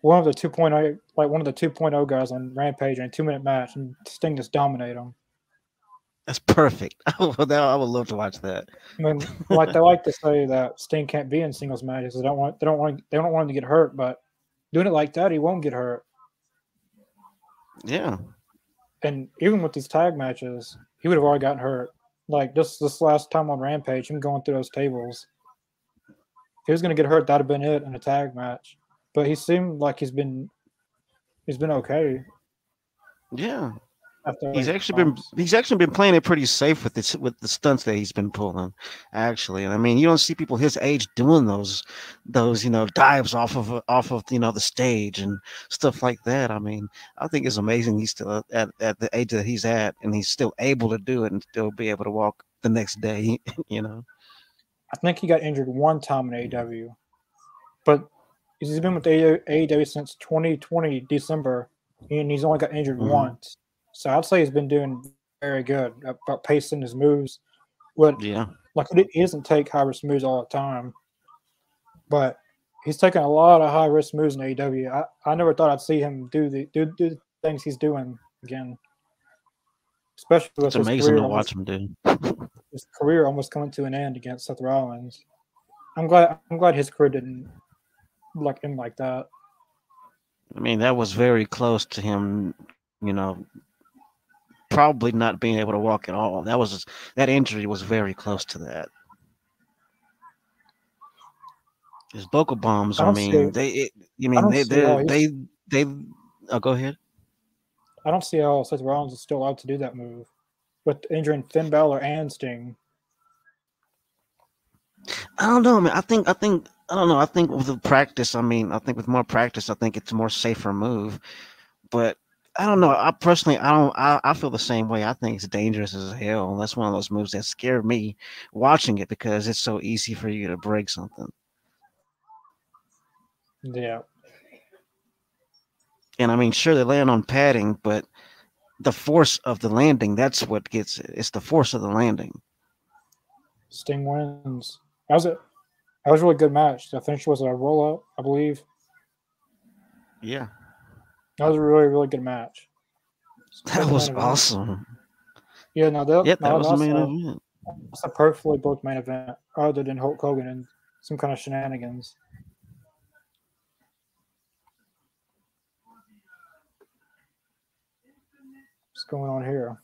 One of the 2.0, like one of the 2.0 guys on Rampage in a two minute match, and Sting just dominate him. That's perfect. *laughs* I would, I would love to watch that. I mean, like they like to say that Sting can't be in singles matches. They don't want. They don't want. They don't want him to get hurt. But doing it like that, he won't get hurt. Yeah. And even with these tag matches, he would have already gotten hurt. Like just this last time on Rampage, him going through those tables. If he was to get hurt, that'd have been it in a tag match. But he seemed like he's been he's been okay. Yeah, he's actually been he's actually been playing it pretty safe with this with the stunts that he's been pulling. Actually, And I mean, you don't see people his age doing those those you know dives off of off of you know the stage and stuff like that. I mean, I think it's amazing he's still at at the age that he's at and he's still able to do it and still be able to walk the next day. *laughs* You know, I think he got injured one time in AEW, but he's been with AEW since 2020 December, and he's only got injured mm-hmm. once. So I'd say he's been doing very good uh, about pacing his moves. What yeah, like he doesn't take high risk moves all the time, but he's taking a lot of high risk moves in AEW. I, I never thought I'd see him do the do, do the things he's doing again. Especially with it's amazing to watch him do. his career almost coming to an end against Seth Rollins. I'm glad I'm glad his career didn't like end like that. I mean, that was very close to him, you know, probably not being able to walk at all. That was that injury was very close to that. His buckle bombs. I, I mean, they. It, you mean they? They. They. They. Oh, go ahead. I don't see how Seth Rollins is still allowed to do that move with injuring Finn Balor and Sting. I don't know, man. I think. I think. I don't know. I think with the practice. I mean, I think with more practice, I think it's a more safer move. But I don't know. I personally, I don't. I, I feel the same way. I think it's dangerous as hell. That's one of those moves that scared me watching it because it's so easy for you to break something. Yeah. And I mean, sure they land on padding, but the force of the landing—that's what gets it. It's the force of the landing. Sting wins. That was it. That was a really good match. The finish was a roll up, I believe. Yeah. That was a really, really good match. *laughs* That was awesome. Yeah, no, that, yeah, that no, was the main uh, event. It's a perfectly booked main event, other than Hulk Hogan and some kind of shenanigans. What's going on here?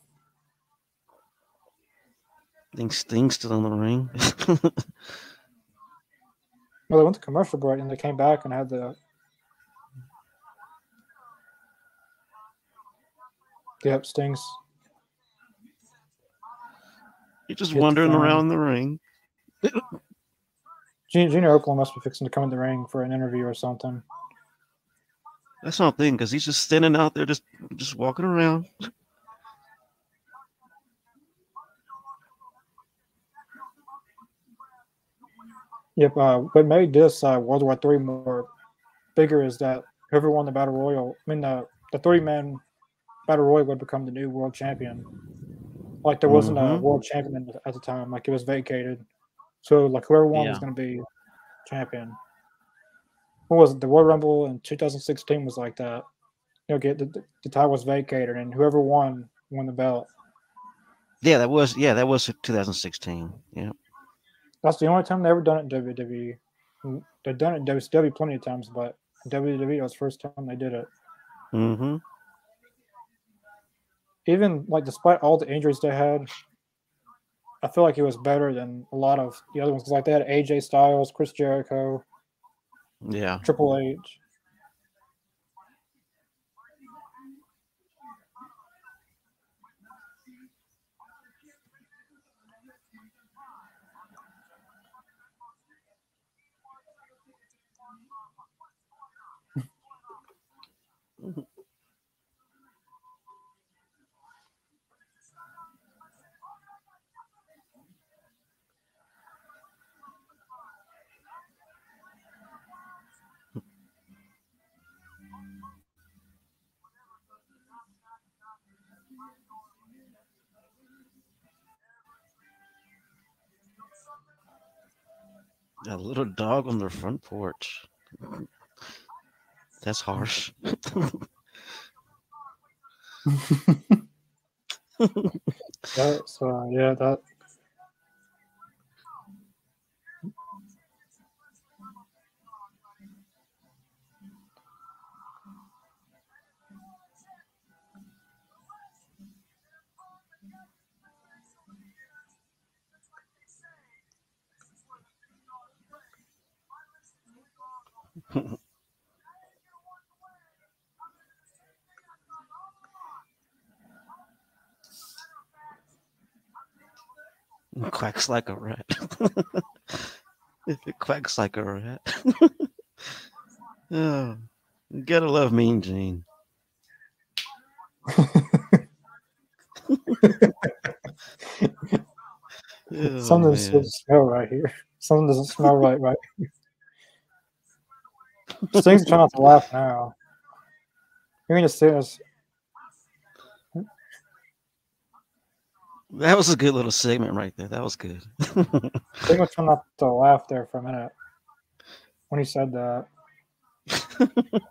I think Sting's still in the ring. *laughs* well, they went to commercial break and they came back and had the Yep, stings. You're just wandering around the ring. *laughs* Junior Okerlund must be fixing to come in the ring for an interview or something. That's not thing because he's just standing out there, just just walking around. Yep. Uh, what made this uh, World War Three more bigger is that whoever won the battle royal, I mean the the three man Battle Royal would become the new world champion. Like there wasn't mm-hmm. a world champion at the time, like it was vacated. So like whoever won yeah. was going to be champion. What was it? The Royal Rumble in 2016 was like that. You know, get the, the title was vacated, and whoever won won the belt. Yeah, that was yeah, that was 2016. Yeah, that's the only time they ever done it in WWE. They've done it in WCW plenty of times, but WWE was the first time they did it. Mm-hmm even like despite all the injuries they had, I feel like he was better than a lot of the other ones. Cause like they had AJ Styles, Chris Jericho, yeah, Triple H. *laughs* A little dog on their front porch. That's harsh. *laughs* That's uh, yeah, that quacks like a rat. if it quacks like a rat. *laughs* *laughs* oh, you gotta love Mean Gene. *laughs* Oh, something doesn't smell right here. Something doesn't smell right right. here. Sting's trying not to laugh now. You're gonna see us. That was a good little segment right there. That was good. Sting was trying not to laugh there for a minute when he said that. *laughs*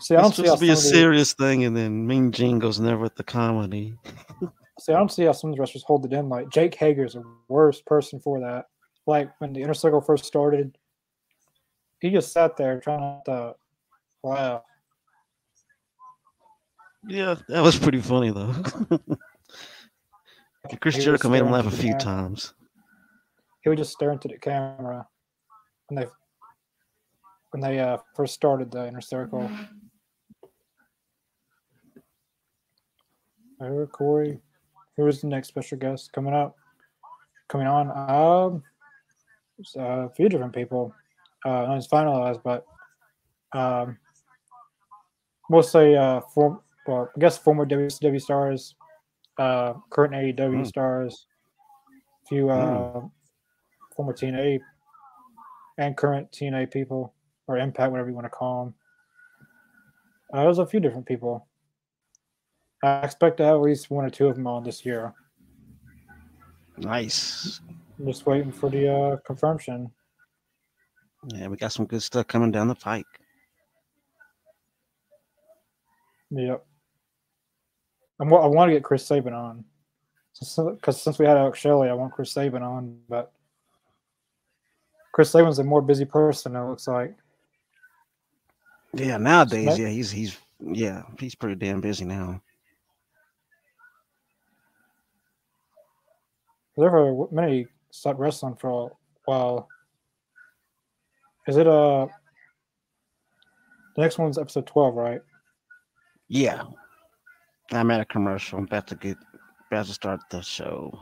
See, I don't it's see supposed to be a some of the- serious thing, and then Mean Gene goes never with the comedy. *laughs* See, I don't see how some of the wrestlers hold it in. Like Jake Hager's the worst person for that. Like when the inner circle first started, he just sat there trying not to laugh. Yeah, that was pretty funny though. *laughs* Chris Jericho made him laugh a few camera. times. He would just stare into the camera when they when they uh, first started the inner circle. Oh, Corey, who is the next special guest coming up? Coming on? Um, a few different people. Uh, not finalized, but um, mostly uh, form, well, I guess former WCW stars, uh, current AEW Hmm. stars, a few uh, former TNA and current TNA people or Impact, whatever you want to call them. Uh, there's a few different people. I expect to have at least one or two of them on this year. Nice. I'm just waiting for the uh, confirmation. Yeah, we got some good stuff coming down the pike. Yep. I'm, I want to get Chris Sabin on. Because since we had Alex Shelley, I want Chris Sabin on, but Chris Sabin's a more busy person, it looks like. Yeah, nowadays, yeah, he's he's yeah, he's pretty damn busy now. There were many stopped wrestling for a while. Is it uh the next one's episode twelve, right? Yeah. I'm at a commercial. I'm about to get about to start the show.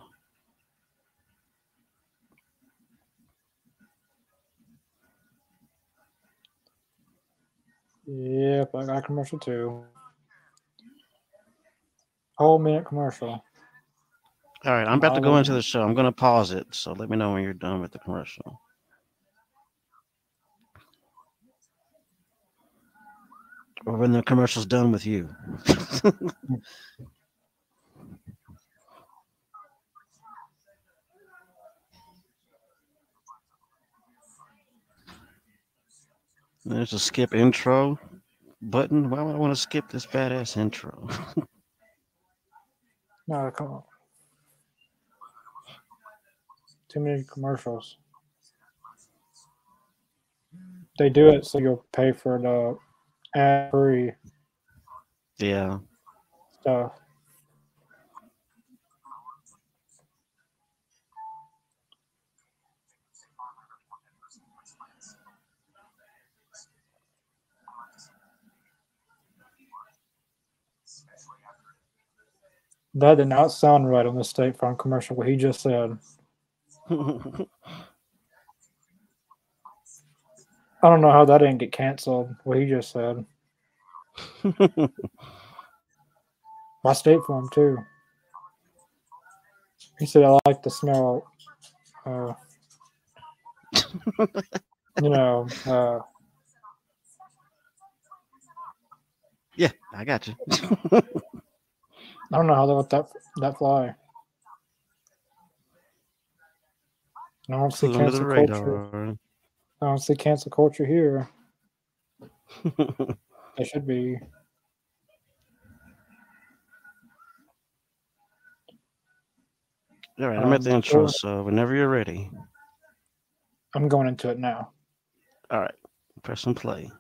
Yep, I got a commercial too. Whole minute commercial. All right, I'm about to go into the show. I'm gonna pause it, so let me know when you're done with the commercial. Or when the commercial's done with you. *laughs* There's a skip intro button. Why would I want to skip this badass intro? *laughs* No, come on. Too many commercials. They do it so you'll pay for the free yeah. stuff. That did not sound right on the State Farm commercial. What he just said. *laughs* I don't know how that didn't get canceled. What he just said. *laughs* My State Farm too. He said I like the smell. Uh, you know, uh, *laughs* yeah, I got you. I don't know how they let that that fly. I don't see cancel culture. I don't see cancel culture here. *laughs* They should be. All right, I'm at the Um, intro, so- so whenever you're ready. I'm going into it now. All right, press and play.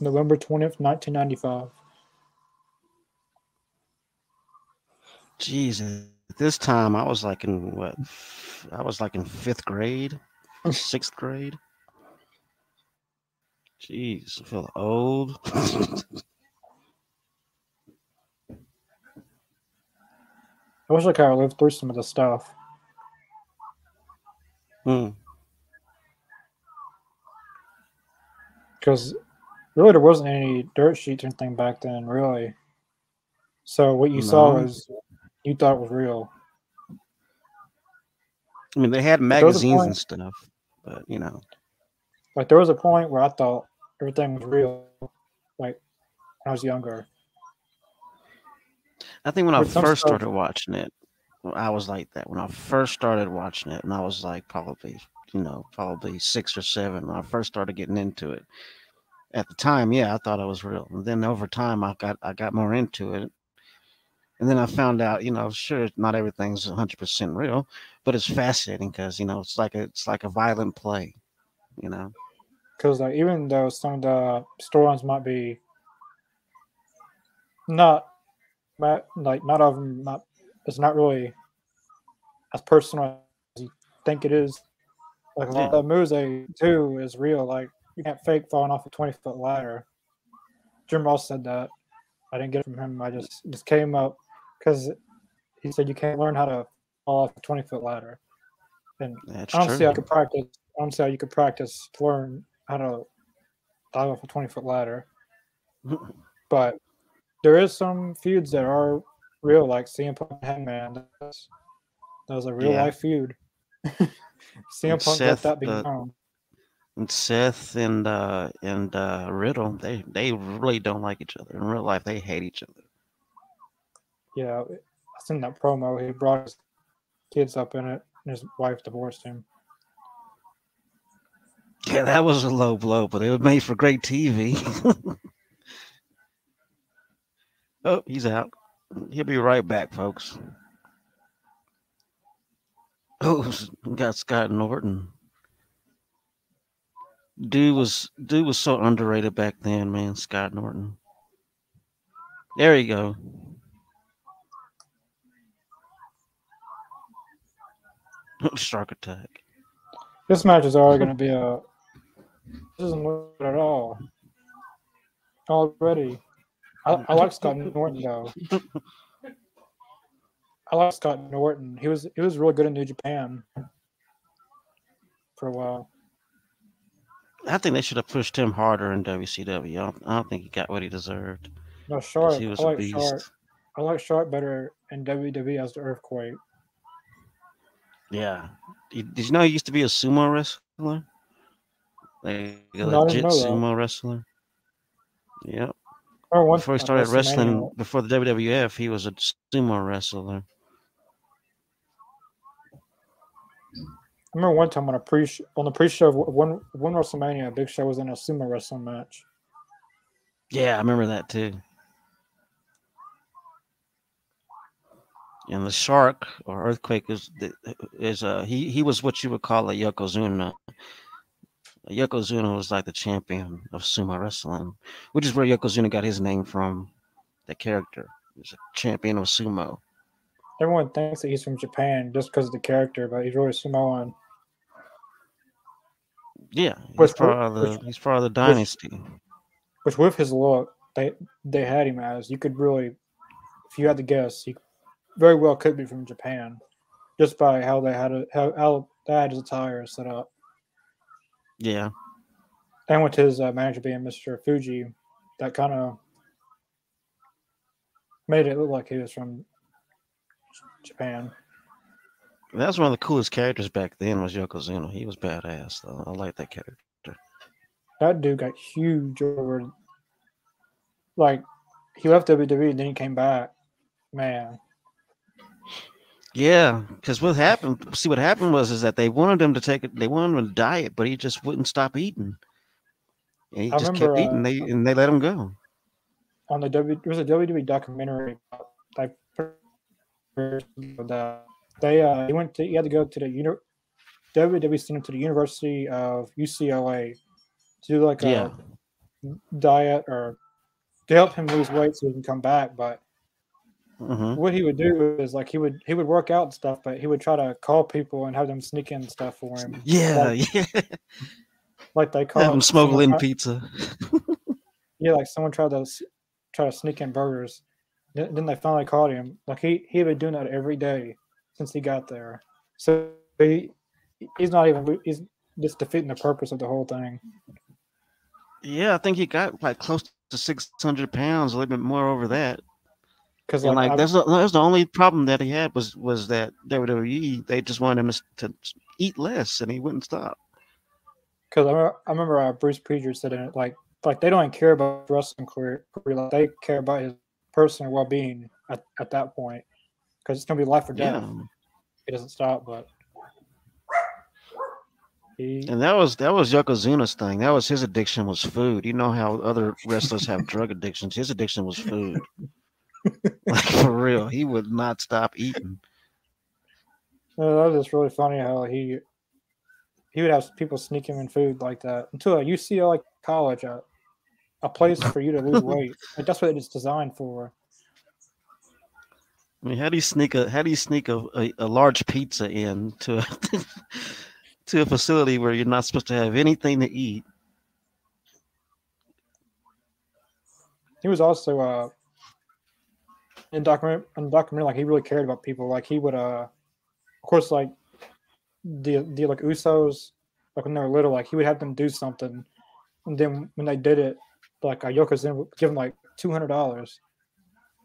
November 20th, 1995. Jeez, at this time I was like in what? I was like in fifth grade, sixth grade. Jeez, I feel old. *laughs* I wish I could have lived through some of the stuff. Hmm. because really there wasn't any dirt sheets or anything back then, really. So what you saw was you thought it was real. I mean, they had magazines point- and stuff, but you know, Like there was a point where I thought everything was real, like when I was younger. I think when I With first stuff- started watching it, I was like that. When I first started watching it, and I was like probably, you know, probably six or seven when I first started getting into it. At the time, yeah, I thought it was real. And then over time, I got I got more into it, and then I found out, you know, sure, not everything's 100 percent real, but it's fascinating because you know it's like a it's like a violent play, you know. Because like even though some of the storylines might be not, but like not of them, not it's not really as personal as you think it is. Like a lot of the moves they do is real. Like you can't fake falling off a twenty foot ladder. Jim Ross said that. I didn't get it from him. I just just came up because he said you can't learn how to fall off a twenty foot ladder. And That's I don't true. you could practice. I how you could practice to learn how to dive off a twenty foot ladder. *laughs* But there is some feuds that are real, like CM Punk and Hangman. That's, that was a real Yeah. life feud. *laughs* CM And Punk let Seth, that be uh, known. And Seth and uh and uh Riddle, they they really don't like each other. In real life, they hate each other. Yeah, I seen that promo. He brought his kids up in it, and his wife divorced him. Yeah, that was a low blow, but it was made for great TV. *laughs* oh, he's out. He'll be right back, folks. Oh, got Scott Norton. Dude was dude was so underrated back then, man. Scott Norton. There you go. *laughs* Shark attack. This match is already going to be a. This doesn't good at all. Already, I, I like Scott Norton though. *laughs* I like Scott Norton. He was he was really good in New Japan for a while. I think they should have pushed him harder in WCW. I don't, I don't think he got what he deserved. No, Shark. He was I a like beast. Shark. I like Shark better in WWE as the Earthquake. Yeah. Did you know he used to be a sumo wrestler? Like a legit sumo wrestler. Yep. One Before he started wrestling, before the WWF, he was a sumo wrestler. I remember one time on a pre on the pre-show of one one WrestleMania, Big Show was in a sumo wrestling match. Yeah, I remember that too. And the shark or earthquake is is uh he he was what you would call a yokozuna. Yokozuna was like the champion of sumo wrestling, which is where yokozuna got his name from. The character he was a champion of sumo. Everyone thinks that he's from Japan just because of the character, but he's really Samoan. Yeah, he's Which- part of the which- he's part of the dynasty. Which, with his look, they they had him as you could really, if you had to guess, he very well could be from Japan, just by how they had it, how, how his attire set up, Yeah, and with his uh, manager being Mr. Fuji, that kind of made it look like he was from Japan. that was one of the coolest characters back then. Was yokozuna? He was badass though. I like that character. That dude got huge over. Like, he left WWE and then he came back. Man, Yeah, because what happened? See, what happened was is that they wanted him to take it. They wanted him to diet, but he just wouldn't stop eating. And he I just remember, kept eating. uh, They and they let him go. on the W. There was a WWE documentary about, like they uh he went to he had to go to the uni- WWE sent him to the University of UCLA to do like a Yeah, diet or to help him lose weight so he can come back. But hmm what he would do is like he would he would work out and stuff, but he would try to call people and have them sneak in stuff for him. yeah, Like, yeah. like they call Have him smuggle someone in tried- pizza. *laughs* Yeah, like someone tried to try to sneak in burgers. Then, then they finally caught him. Like he he had been doing that every day since he got there. So he he's not even he's just defeating the purpose of the whole thing. Yeah, I think he got like close to six hundred pounds, a little bit more over that. Because like, like that's the, that's the only problem that he had was was that WWE they just wanted him to, eat less, and he wouldn't stop. Because I remember, I remember uh, Bruce Prichard said it, like, like they don't even care about wrestling career. career, Like they care about his personal well being at, at that point. Because it's gonna be life or death. Yeah, He doesn't stop, but he and that was that was Yokozuna's thing. That was his addiction was food. You know how other wrestlers have drug addictions. His addiction was food. *laughs* like for real, he would not stop eating. uh, that was just really funny how he he would have people sneak him in food like that into a UCLA college, a, a place for you to lose *laughs* weight. Like that's what it's designed for. I mean, how do you sneak a how do you sneak a, a, a large pizza in to a, *laughs* to a facility where you're not supposed to have anything to eat? He was also uh in document in documentary like he really cared about people. Like he would uh of course like the the like Usos like when they were little like he would have them do something and then when they did it like uh, Yokozuna would give them like two hundred dollars.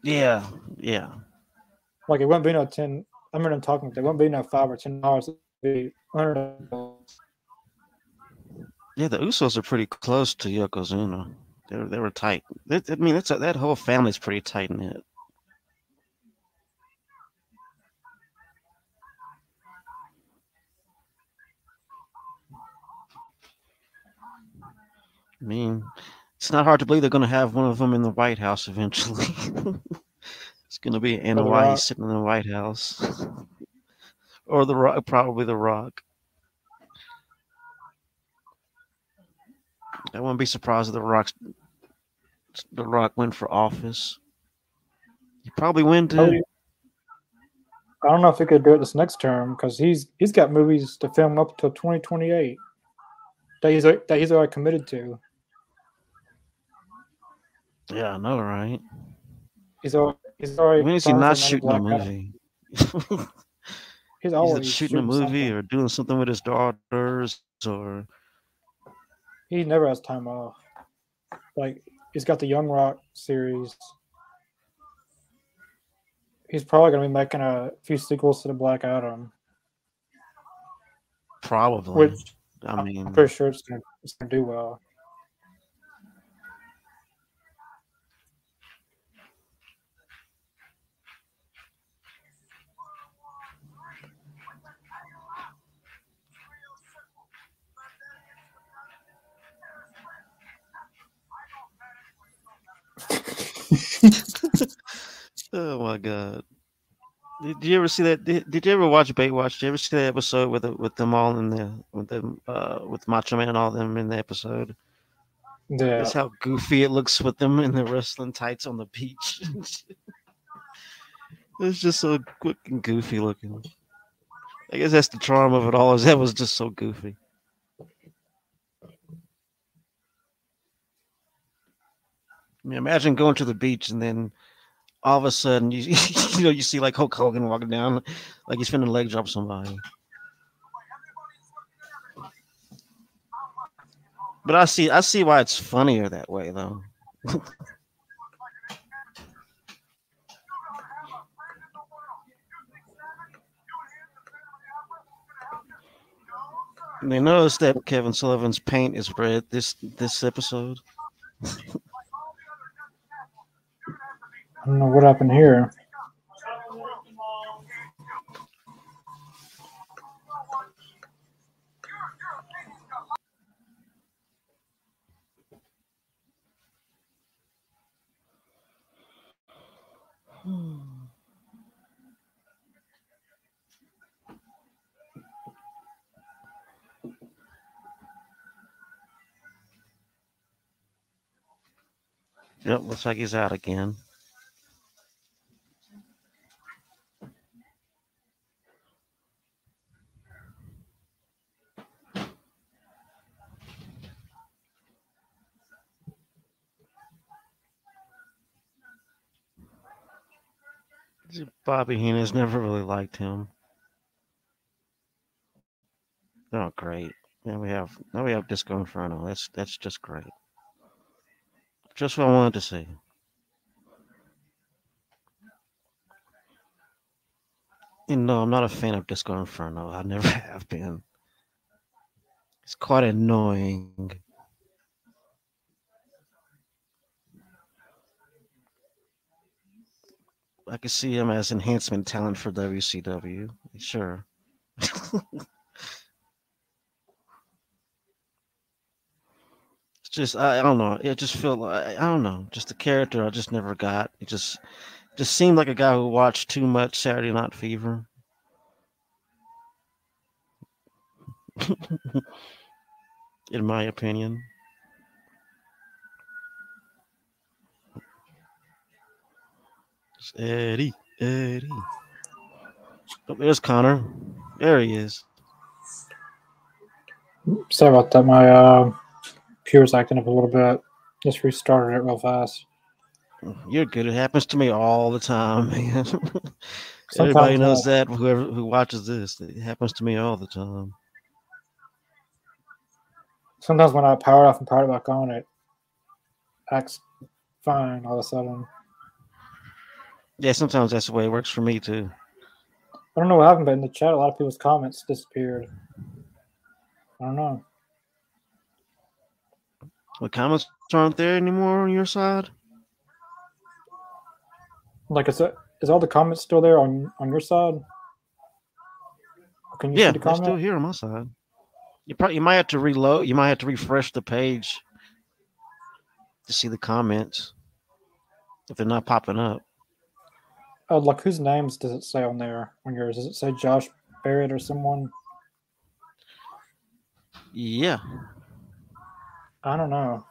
Yeah, yeah. Like it wouldn't be no ten. I remember them talking. There wouldn't be no five or ten dollars. It'd be hundred. Yeah, the Usos are pretty close to Yokozuna. They were they were tight. I mean, that's a, that whole family's pretty tight knit. I mean, it's not hard to believe they're going to have one of them in the White House eventually. *laughs* it's going to be Anoa'i sitting in the White House, *laughs* or the Rock, probably the Rock. I wouldn't be surprised if the Rock's the Rock went for office. He probably win too. Oh, I don't know if he could do it this next term because he's he's got movies to film up till twenty twenty eight. That he's that he's already committed to. Yeah, I know, right? He's already he's already. When is he not shooting a movie? He's *laughs* He's always either shooting a movie or doing something with his daughters or He never has time off. Like he's got the Young Rock series. He's probably gonna be making a few sequels to the Black Adam, um, probably. which I mean, I'm pretty sure it's gonna, it's gonna do well. Oh my god. Did you ever see that? Did, did you ever watch Baywatch? Did you ever see that episode with the, with them all in the with them uh with Macho Man and all them in the episode? Yeah, That's how goofy it looks with them in the wrestling tights on the beach. *laughs* it's just so quick and goofy looking. I guess that's the charm of it all. Is that was just so goofy. I mean, imagine going to the beach and then all of a sudden you *laughs* you know you see like Hulk Hogan walking down like he's finna leg drop somebody. But I see I see why it's funnier that way though. *laughs* They noticed that Kevin Sullivan's paint is red this this episode. *laughs* don't know what happened here. Hmm. Yep, looks like he's out again. Bobby Heenan's never really liked him. Oh, great! Now we have now we have Disco Inferno. That's that's just great. Just what I wanted to see. You know, I'm not a fan of Disco Inferno. I never *laughs* have been. It's quite annoying. I could see him as enhancement talent for WCW. Sure. it's just I, I, don't know. It just felt like I don't know. Just the character I just never got. It just just seemed like a guy who watched too much Saturday Night Fever. *laughs* In my opinion. Eddie, Eddie. Oh, there's Connor. There he is. Sorry about that. My uh, computer's acting up a little bit. Just restarted it real fast. You're good. It happens to me all the time. *laughs* Everybody knows uh, that. Whoever who watches this, it happens to me all the time. Sometimes when I power off and power it back on, it acts fine all of a sudden. Yeah, sometimes that's the way it works for me too. I don't know what happened, but in the chat, a lot of people's comments disappeared. I don't know. The comments aren't there anymore on your side. Like, I said, is all the comments still there on on your side? Can you yeah, see the still here on my side. You probably you might have to reload. You might have to refresh the page to see the comments if they're not popping up. Uh, like whose names does it say on there on yours? Does it say Josh Barrett or someone? Yeah. I don't know.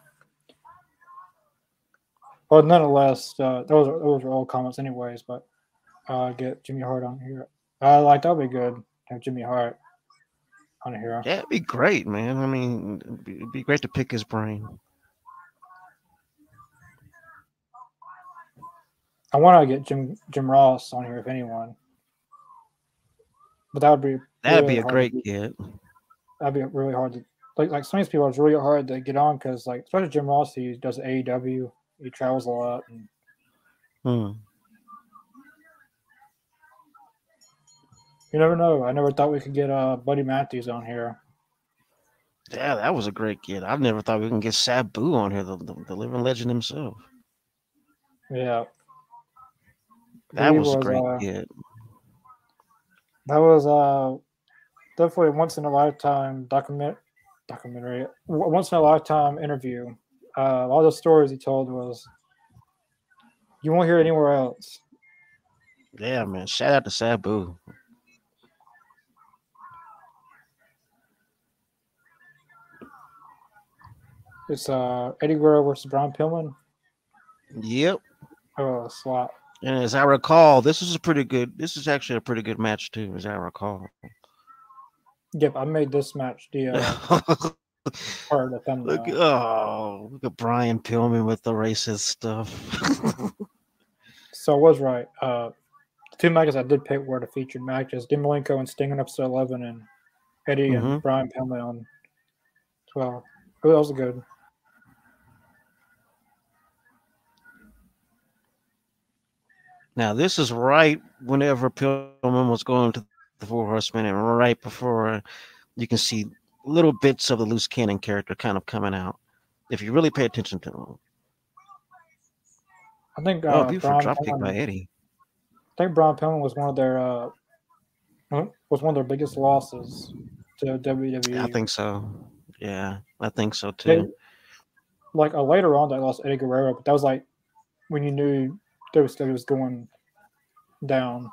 Well, nonetheless, uh, those are those are all comments, anyways. But uh, get Jimmy Hart on here. I uh, like that'd be good. Have Jimmy Hart on here. Yeah, it'd be great, man. I mean, it'd be, it'd be great to pick his brain. I want to get Jim Jim Ross on here if anyone, but that would be that'd really be a great to, get. That'd be really hard to like. Like some of these people, it's really hard to get on because like especially Jim Ross, he does AEW, he travels a lot. And, hmm. You never know. I never thought we could get uh Buddy Matthews on here. Yeah, that was a great get. I never thought we can get Sabu on here, the, the, the living legend himself. Yeah, that was, was, a great uh, hit. That was uh definitely once in a lifetime document documentary, once in a lifetime interview. Uh, all the stories he told was you won't hear anywhere else. Yeah, man. Shout out to Sabu. It's uh Eddie Guerrero versus Brian Pillman. Yep. Oh, slot. And as I recall, this is a pretty good. This is actually a pretty good match too, as I recall. Yep, I made this match the uh, *laughs* part of them. Look, oh, look at Brian Pillman with the racist stuff. *laughs* so I was right. Uh, the two matches I did pick were the featured matches: Dean Malenko and Sting on episode eleven, and Eddie mm-hmm. and Brian Pillman on twelve. Oh, that was good. Now, this is right whenever Pillman was going to the Four Horsemen, and right before you can see little bits of the loose cannon character kind of coming out. If you really pay attention to them. I think. Uh, oh, beautiful drop kick by Eddie. I think Brian Pillman was one of their uh, was one of their biggest losses to WWE. I think so. Yeah, I think so too. They, like uh, later on, they lost Eddie Guerrero, but that was like when you knew WWE was going down.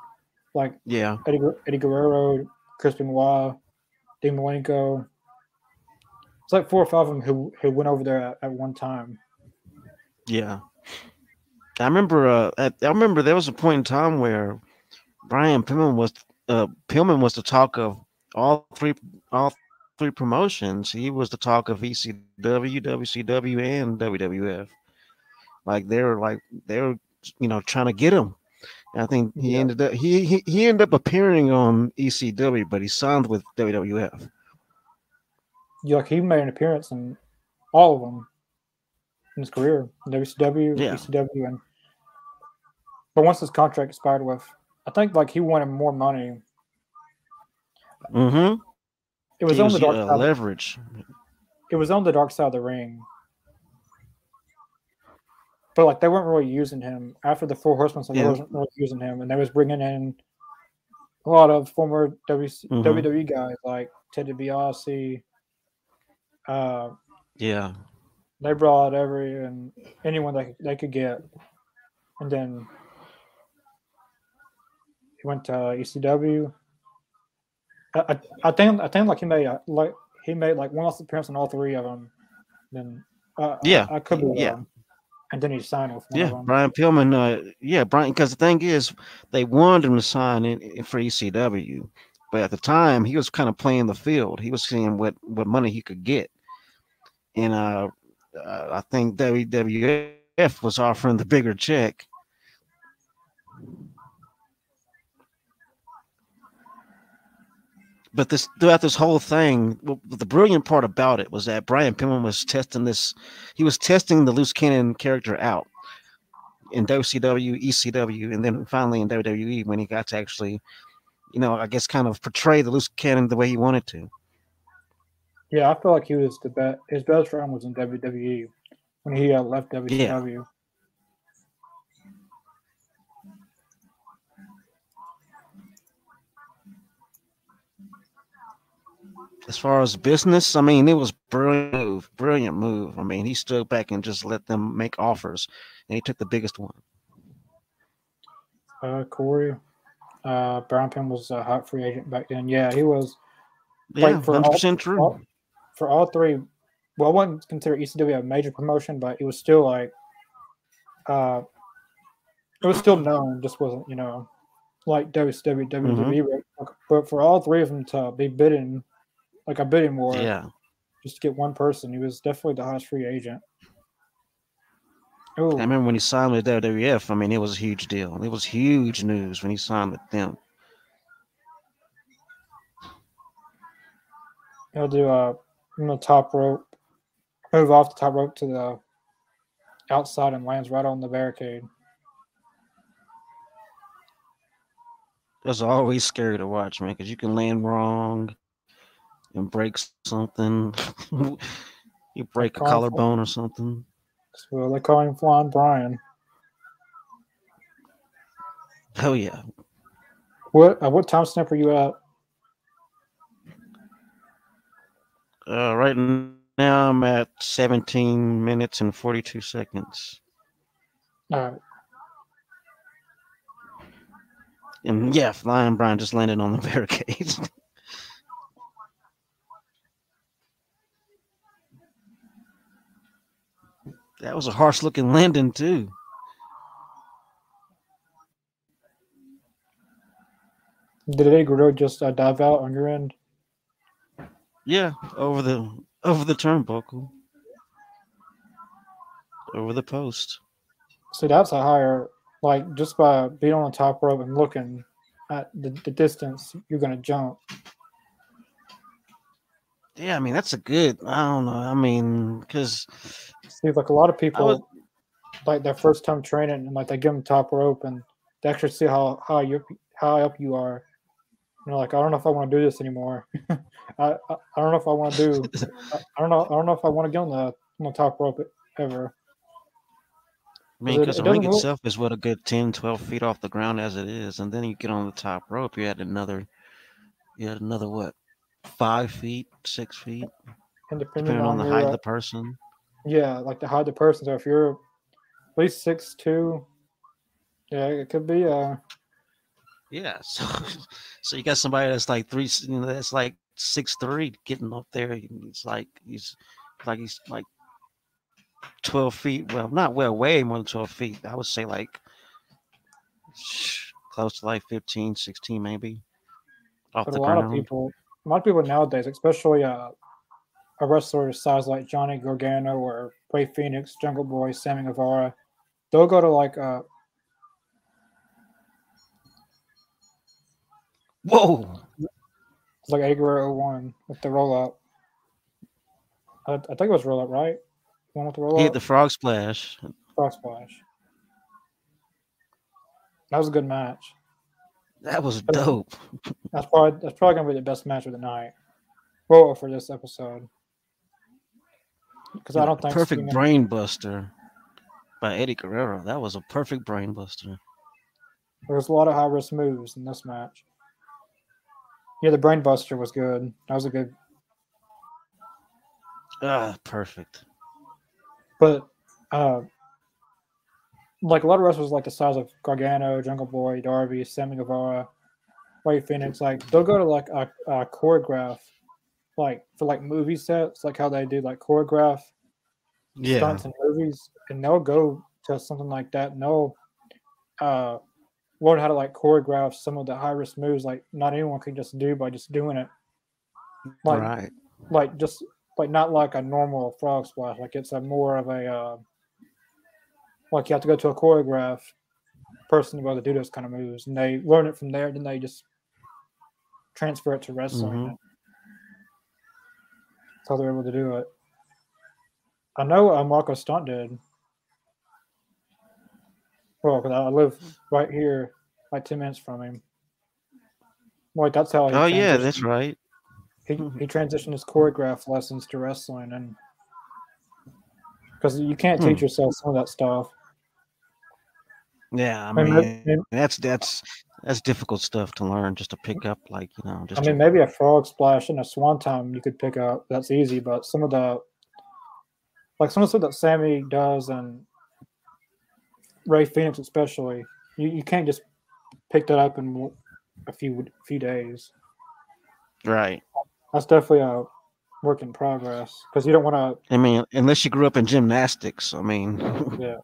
Like yeah, Eddie, Eddie Guerrero, Chris Benoit, Dean Malenko. It's like four or five of them who who went over there at, at one time. Yeah, I remember. Uh, at, I remember there was a point in time where Brian Pillman was uh, Pillman was the talk of all three all three promotions. He was the talk of ECW, WCW, and WWF. Like they were like they were you know trying to get him. I think he yeah. ended up he, he he ended up appearing on ECW, but he signed with WWF. Yeah, like he made an appearance in all of them in his career, WCW, yeah. ECW, and but once his contract expired with, I think like he wanted more money. Mm-hmm. It was, was on the dark uh, side. Leverage. It was on the dark side of the ring. But like they weren't really using him after the Four Horsemen. So yeah. they wasn't really using him, and they was bringing in a lot of former WC, mm-hmm. WWE guys like Ted DiBiase. Uh, yeah, they brought every and anyone they they could get, and then he went to ECW. I, I, think I think like he made like he made like one last appearance on all three of them. Then uh, yeah, I, I could be yeah. Then he signed with yeah Brian Pillman. Uh, yeah, Brian. Because the thing is, they wanted him to sign in, in for ECW, but at the time he was kind of playing the field. He was seeing what what money he could get, and uh, uh I think WWF was offering the bigger check. But this throughout this whole thing, the brilliant part about it was that Brian Pillman was testing this. He was testing the loose cannon character out in WCW, ECW, and then finally in WWE when he got to actually, you know, I guess kind of portray the loose cannon the way he wanted to. Yeah, I feel like he was the best. His best run was in WWE when he uh, left WCW. Yeah. As far as business, I mean, it was brilliant move, brilliant move. I mean, he stood back and just let them make offers, and he took the biggest one. Uh, Corey, uh, Brown Pin was a hot free agent back then. Yeah, he was. Yeah, hundred percent true. All, for all three, well, I wouldn't consider ECW a major promotion, but it was still like, uh, it was still known. Just wasn't, you know, like WCW, WWE. Mm-hmm. But for all three of them to be bidding like a bidding war. Yeah. Just to get one person. He was definitely the highest free agent. Ooh. I remember when he signed with WWF. I mean, it was a huge deal. It was huge news when he signed with them. He'll do a uh, from the top rope, move off the top rope to the outside and lands right on the barricade. That's always scary to watch, man, because you can land wrong and break something. *laughs* you break a collarbone or something. Well, they call him Flying Brian. Oh yeah. What uh, what time snap are you at? Uh, right now I'm at 17 minutes and 42 seconds. All right. And yeah, Flying Brian just landed on the *laughs* barricades. That was a harsh looking landing too. Did Eddie Guerrero just uh, dive out on your end? Yeah, over the over the turnbuckle, over the post. So that's a higher like just by being on the top rope and looking at the, the distance, you're gonna jump. Yeah, I mean that's a good. I don't know. I mean, because See, like a lot of people, would, like their first time training, and like they give them top rope, and they actually see how how you how up you are. You know, like I don't know if I want to do this anymore. *laughs* I, I, I don't know if I want to do. *laughs* I, I, don't know. I don't know if I want to get on the on the top rope ever. I mean, because the ring itself is what a good 10, 12 feet off the ground as it is, and then you get on the top rope, you had another, you had another what, five feet, six feet, and depending, depending on, on, the height of the person. Yeah, like the height of the person. So if you're at least six two, yeah, it could be uh yeah, *laughs* so so you got somebody that's like three, you know, that's like six three getting up there. It's like he's like he's like 12 feet. Well, not well, way more than 12 feet. I would say like *sniffs* close to like 15, 16 maybe. Off but a lot ground. of people, a lot of people nowadays, especially uh, a wrestler size like Johnny Gargano or Rey Fenix, Jungle Boy, Sammy Guevara, they'll go to like uh Whoa! It's like Eddie Guerrero one with the roll up. I, I, think it was roll up, right? One with the roll up. the frog splash. Frog splash. That was a good match. That was dope. That's probably that's probably gonna be the best match of the night. Well, for this episode, because I don't think perfect brain buster by Eddie Guerrero. That was a perfect brain buster. There was a lot of high risk moves in this match. Yeah, the brain buster was good. That was a good. Ah, perfect. But, uh, like a lot of wrestlers, like the size of Gargano, Jungle Boy, Darby, Sammy Guevara, Rey Fenix, like they'll go to like a, a choreograph, like for like movie sets, like how they do like choreograph yeah. stunts in movies, and they'll go to something like that, and they'll uh learn how to like choreograph some of the high risk moves like not anyone can just do by just doing it. Like, right. Like just like not like a normal frog splash. Like it's a more of a uh, like you have to go to a choreograph person to be able to do those kind of moves, and they learn it from there. Then they just transfer it to wrestling. Mm-hmm. That's how they're able to do it. I know uh, Marko Stunt did. Well, because I live right here, like ten minutes from him. Like that's how. oh yeah, that's right. He he transitioned his choreograph lessons to wrestling, and because you can't teach hmm. yourself some of that stuff. Yeah, I mean, that's that's that's difficult stuff to learn just to pick up, like you know. Just I mean, to, maybe a frog splash and a swanton you could pick up. That's easy, but some of the like some of the stuff that Sammy does and Rey Fenix especially, you, you can't just pick that up in a few few days. Right. That's definitely a work in progress because you don't want to. I mean, unless you grew up in gymnastics, I mean. yeah,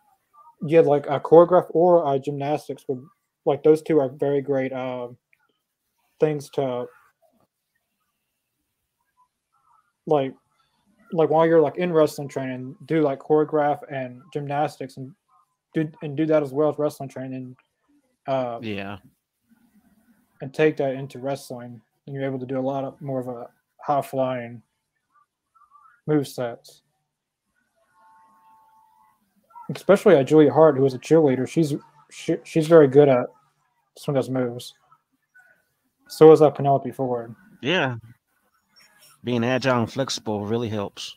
yeah, like a choreograph or a gymnastics would like those two are very great uh, things to like like while you're like in wrestling training, do like choreograph and gymnastics and do and do that as well as wrestling training. Uh, yeah. And take that into wrestling, and you're able to do a lot of more of a high flying move sets. Especially at Julia Hart, who is a cheerleader, she's she, she's very good at some of those moves. So is that Penelope Ford. Yeah, being agile and flexible really helps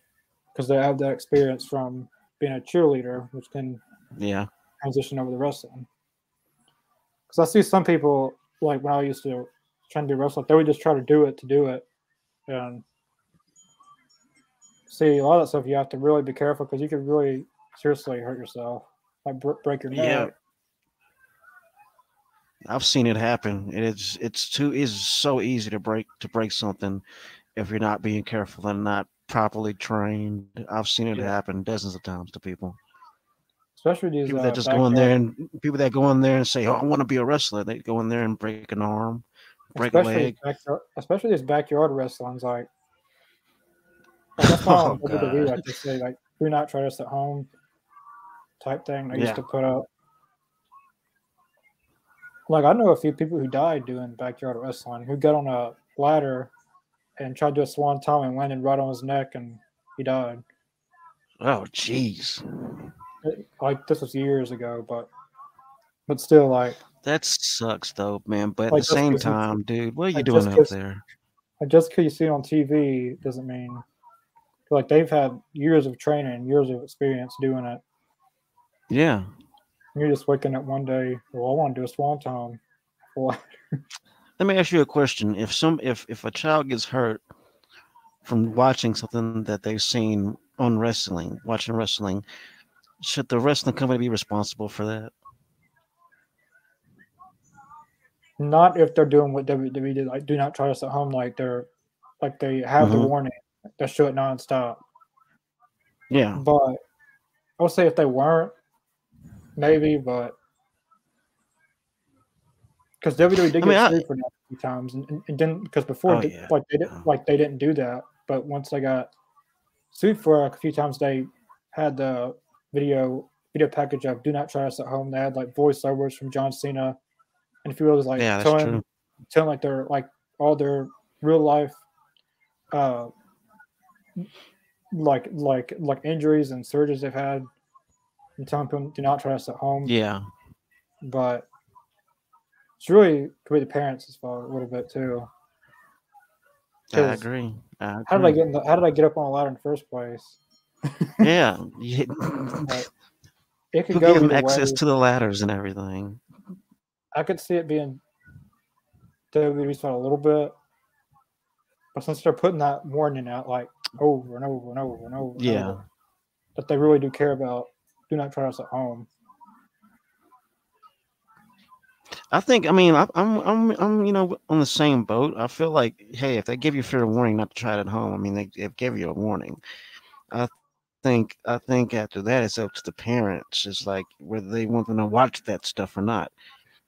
because they have that experience from being a cheerleader, which can yeah transition over to wrestling. Because I see some people like when I used to try to do wrestling, they would just try to do it to do it, and see a lot of that stuff. You have to really be careful because you could really seriously hurt yourself, like break your neck. Yeah. I've seen it happen. It's it's too is so easy to break to break something if you're not being careful and not properly trained. I've seen it yeah. happen dozens of times to people. Especially these people uh, that just go in there and people that go in there and say, "Oh, I want to be a wrestler." They go in there and break an arm, break especially a leg. Backyard, especially these backyard wrestlings, like, like *laughs* that's why oh, I do. I just say like, "Do not try this at home," type thing. I yeah. used to put up. Like I know a few people who died doing backyard wrestling who got on a ladder and tried to do a swanton and landed right on his neck and he died. Oh, jeez like this was years ago, but but still, like that sucks though, man. But like, at the same time, dude, what are you like, doing up there? Just because you see it on TV doesn't mean like they've had years of training, years of experience doing it. Yeah. You're just waking up one day. Well, I want to do a swanton. *laughs* Let me ask you a question: If some, if if a child gets hurt from watching something that they've seen on wrestling, watching wrestling, should the wrestling company be responsible for that? Not if they're doing what WWE did, like do not try this at home. Like they're like they have mm-hmm. the warning. They show it nonstop. Yeah, but I would say if they weren't, maybe, but because WWE did I get mean, I- sued for that a few times, and, and, and didn't because before Oh, they- yeah. like they didn't like they didn't do that, but once they got sued for a few times, they had the video video package of "Do Not Try Us at Home." They had like voiceovers from John Cena and a few others like Yeah, telling true. telling like their like all their real life uh like like like injuries and surgeries they've had and telling people do not try us at home Yeah. but it's really to be the parents' fault a little bit too I agree. I how did i agree. get in the, how did i get up on a ladder in the first place *laughs* Yeah. *laughs* It could Who go gave them access way. to the ladders and everything? i could see it being WWE's fault a little bit but since they're putting that warning out like over and over and over and over and Yeah. over, that they really do care about do not try us at home I think. I mean, I, I'm, I'm, I'm, you know, on the same boat. I feel like, hey, if they give you a fair warning not to try it at home, I mean, they, they gave you a warning. I think, I think after that, it's up to the parents. It's like whether they want them to watch that stuff or not.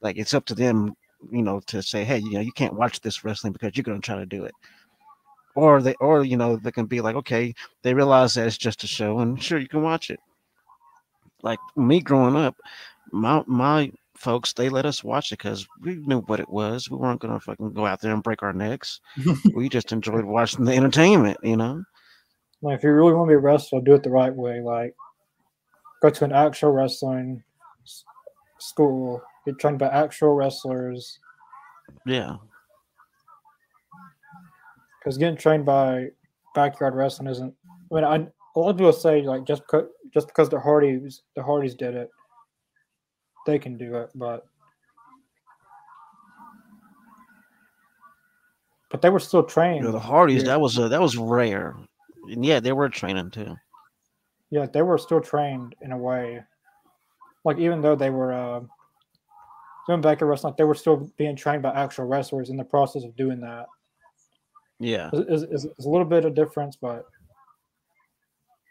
Like it's up to them, you know, to say, hey, you know, you can't watch this wrestling because you're going to try to do it. Or they, or you know, they can be like, okay, they realize that it's just a show, and sure, you can watch it. Like me growing up, my my folks they let us watch it because we knew what it was. We weren't gonna fucking go out there and break our necks. *laughs* we just enjoyed watching the entertainment, you know. like if you really want to be a wrestler do it the right way like go to an actual wrestling school get trained by actual wrestlers Yeah, because getting trained by backyard wrestling isn't. I mean, I, a lot of people say like just because just because the Hardys the Hardys did it, they can do it, but but they were still trained. you know, the Hardys Yeah. that was a, that was rare, and yeah, they were training too. Yeah, they were still trained in a way. Like even though they were uh, doing backyard wrestling, like, they were still being trained by actual wrestlers in the process of doing that. Yeah, is, is, is a little bit of difference, but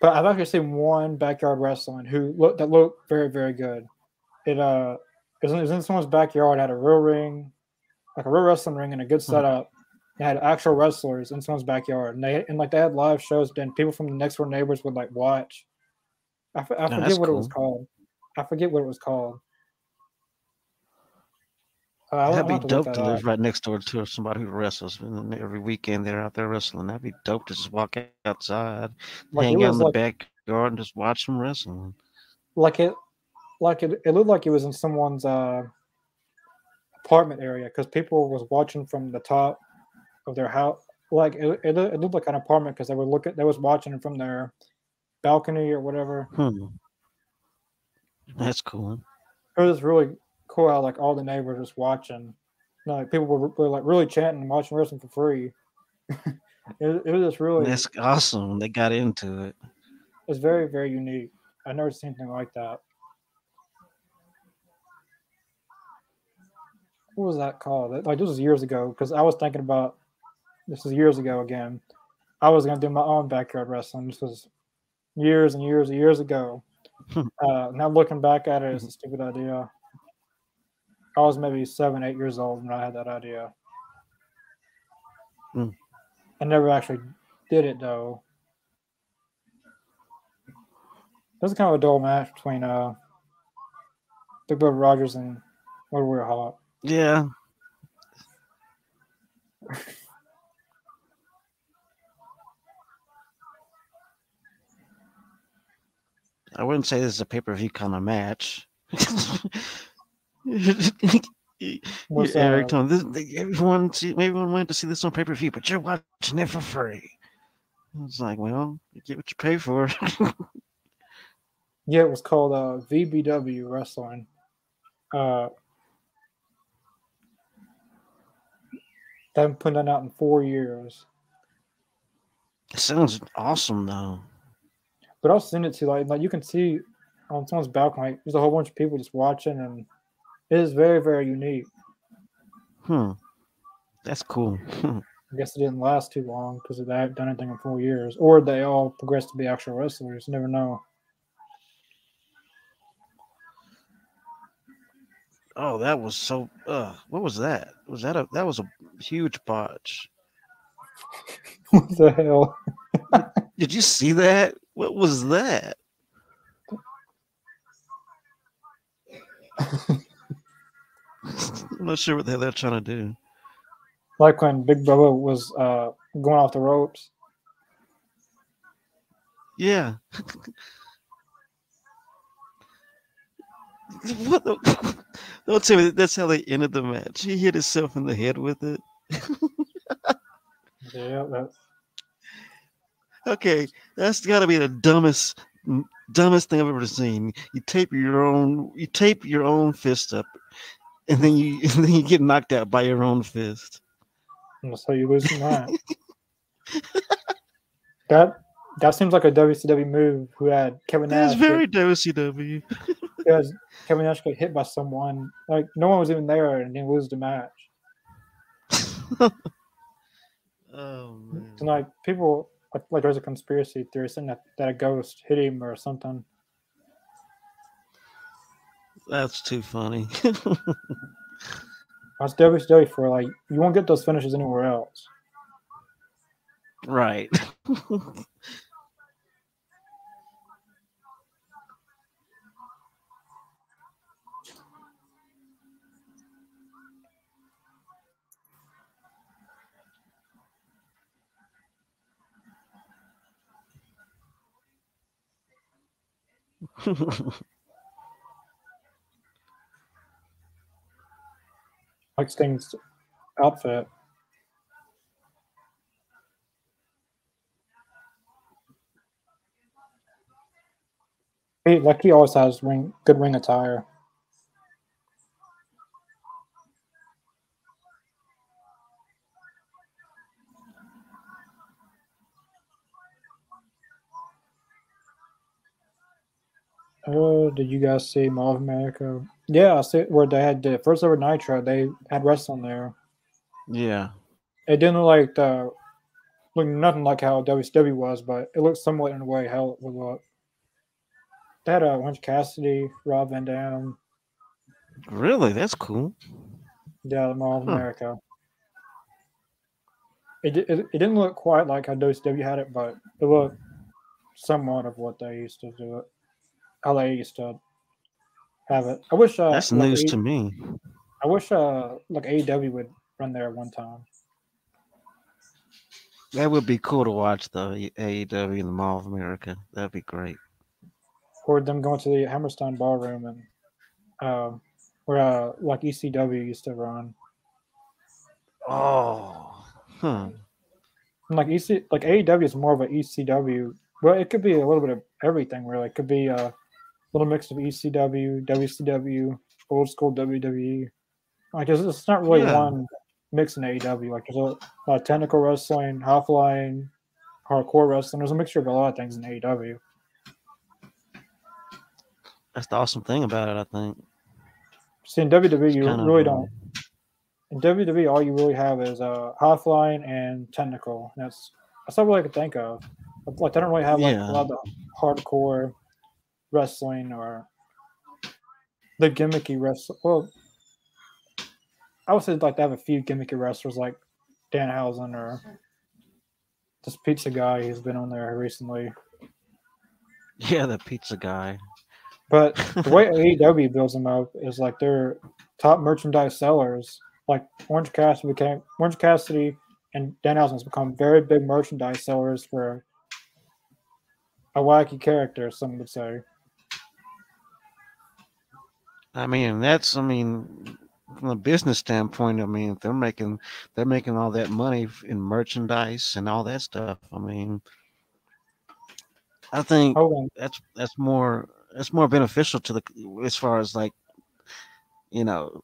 but I've actually seen one backyard wrestling who looked that looked very very good. It uh it was in, it was in someone's backyard, had a real ring, like a real wrestling ring and a good Hmm. setup. They had actual wrestlers in someone's backyard, and they and like they had live shows. Then people from the next door neighbors would like watch. I, f- I Oh, forget what it was called. I forget what it was called. Uh, that'd be dope that to live right next door to somebody who wrestles. And every weekend they're out there wrestling. That'd be dope to just walk outside, Like, hang out in the like- backyard, and just watch them wrestling. like it like it, it looked like it was in someone's uh apartment area because people was watching from the top of their house like it, it, it looked like an apartment because they were looking they was watching it from their balcony or whatever Hmm. That's cool. it was really cool how like all the neighbors was watching you know, like people were, were like really chanting and watching wrestling for free *laughs* it, it was just really That's awesome. They got into it. It's very, very unique. I've never seen anything like that. What was that called? Like this was years ago because I was thinking about this was years ago again. I was gonna do my own backyard wrestling. This was years and years and years ago. *laughs* Uh, now looking back at it, it's a stupid idea. I was maybe seven, eight years old when I had that idea. Hmm. I never actually did it though. That was kind of a dull match between uh Big Bubba Rogers and Road Warrior Hawk. Yeah. I wouldn't say this is a pay per view kind of match. *laughs* *laughs* What's, Eric told this, everyone, everyone wanted to see this on pay per view, but you're watching it for free. It's like, well, you get what you pay for. *laughs* Yeah, it was called uh, VBW Wrestling. Uh, they haven't put that out in four years. it sounds awesome, though. But I'll send it to like like you can see on someone's balcony. Like, there's a whole bunch of people just watching, and it is very, very unique. Hmm. That's cool. Hmm. I guess it didn't last too long because they haven't done anything in four years, or they all progressed to be actual wrestlers. You never know. Oh, that was so. Uh, what was that? Was that a? That was a huge botch. *laughs* what the hell? *laughs* Did you see that? What was that? *laughs* I'm not sure what the hell they're trying to do. Like when Big Bubba was uh, going off the ropes. Yeah. *laughs* what the, *laughs* don't tell me that's how they ended the match. He hit himself in the head with it. *laughs* yeah, that's okay. That's got to be the dumbest, dumbest thing I've ever seen. You tape your own, you tape your own fist up, and then you, *laughs* and then you get knocked out by your own fist. That's how you lose the match. *laughs* that that seems like a WCW move. Who had Kevin Nash? It's very WCW. *laughs* because Kevin Nash got hit by someone. Like no one was even there, and he lose the match. oh man! And like people, like, like there's a conspiracy theory saying that, that a ghost hit him or something. That's too funny. *laughs* That's WCW for like you won't get those finishes anywhere else. Right. *laughs* *laughs* Sting's outfit. He, like he always has ring good ring attire. Oh, did you guys see Mall of America? Yeah, I see where they had the first ever Nitro. They had wrestling there. Yeah. It didn't look like the look nothing like how WCW was, but it looked somewhat in a way how it would look. They had a uh, Orange Cassidy, Rob Van Dam. Really, that's cool. Yeah, the Mall of huh. America. It, it it didn't look quite like how WCW had it, but it looked somewhat of what they used to do it. They used to have it. I wish uh, that's like news a- to me. I wish uh like AEW would run there one time. That would be cool to watch though. AEW in the Mall of America. That'd be great. Or them going to the Hammerstein Ballroom and um, where uh, like ECW used to run. Oh, huh. And like EC, like AEW is more of an ECW. Well, it could be a little bit of everything. Really, it could be a little mix of ECW, WCW, old school WWE. Like it's, it's not really yeah. one mix in AEW. Like there's a lot of technical wrestling, half line, hardcore wrestling. There's a mixture of a lot of things in AEW. That's the awesome thing about it, I think. See, in WWE, you really of, don't. In WWE, all you really have is uh, half line and technical. And that's that's all really I can think of. Like, they don't really have like yeah. a lot of the hardcore wrestling or the gimmicky wrestling. Well, I would say like to have a few gimmicky wrestlers like Danhausen or this pizza guy who's been on there recently. *laughs* Yeah, the pizza guy. But the way *laughs* AEW builds them up is like they're top merchandise sellers. Like Orange Cassidy became Orange Cassidy and Danhausen has become very big merchandise sellers for a wacky character, some would say. I mean, that's I mean, from a business standpoint, I mean, they're making they're making all that money in merchandise and all that stuff. I mean, I think oh, that's that's more that's more beneficial to the as far as like you know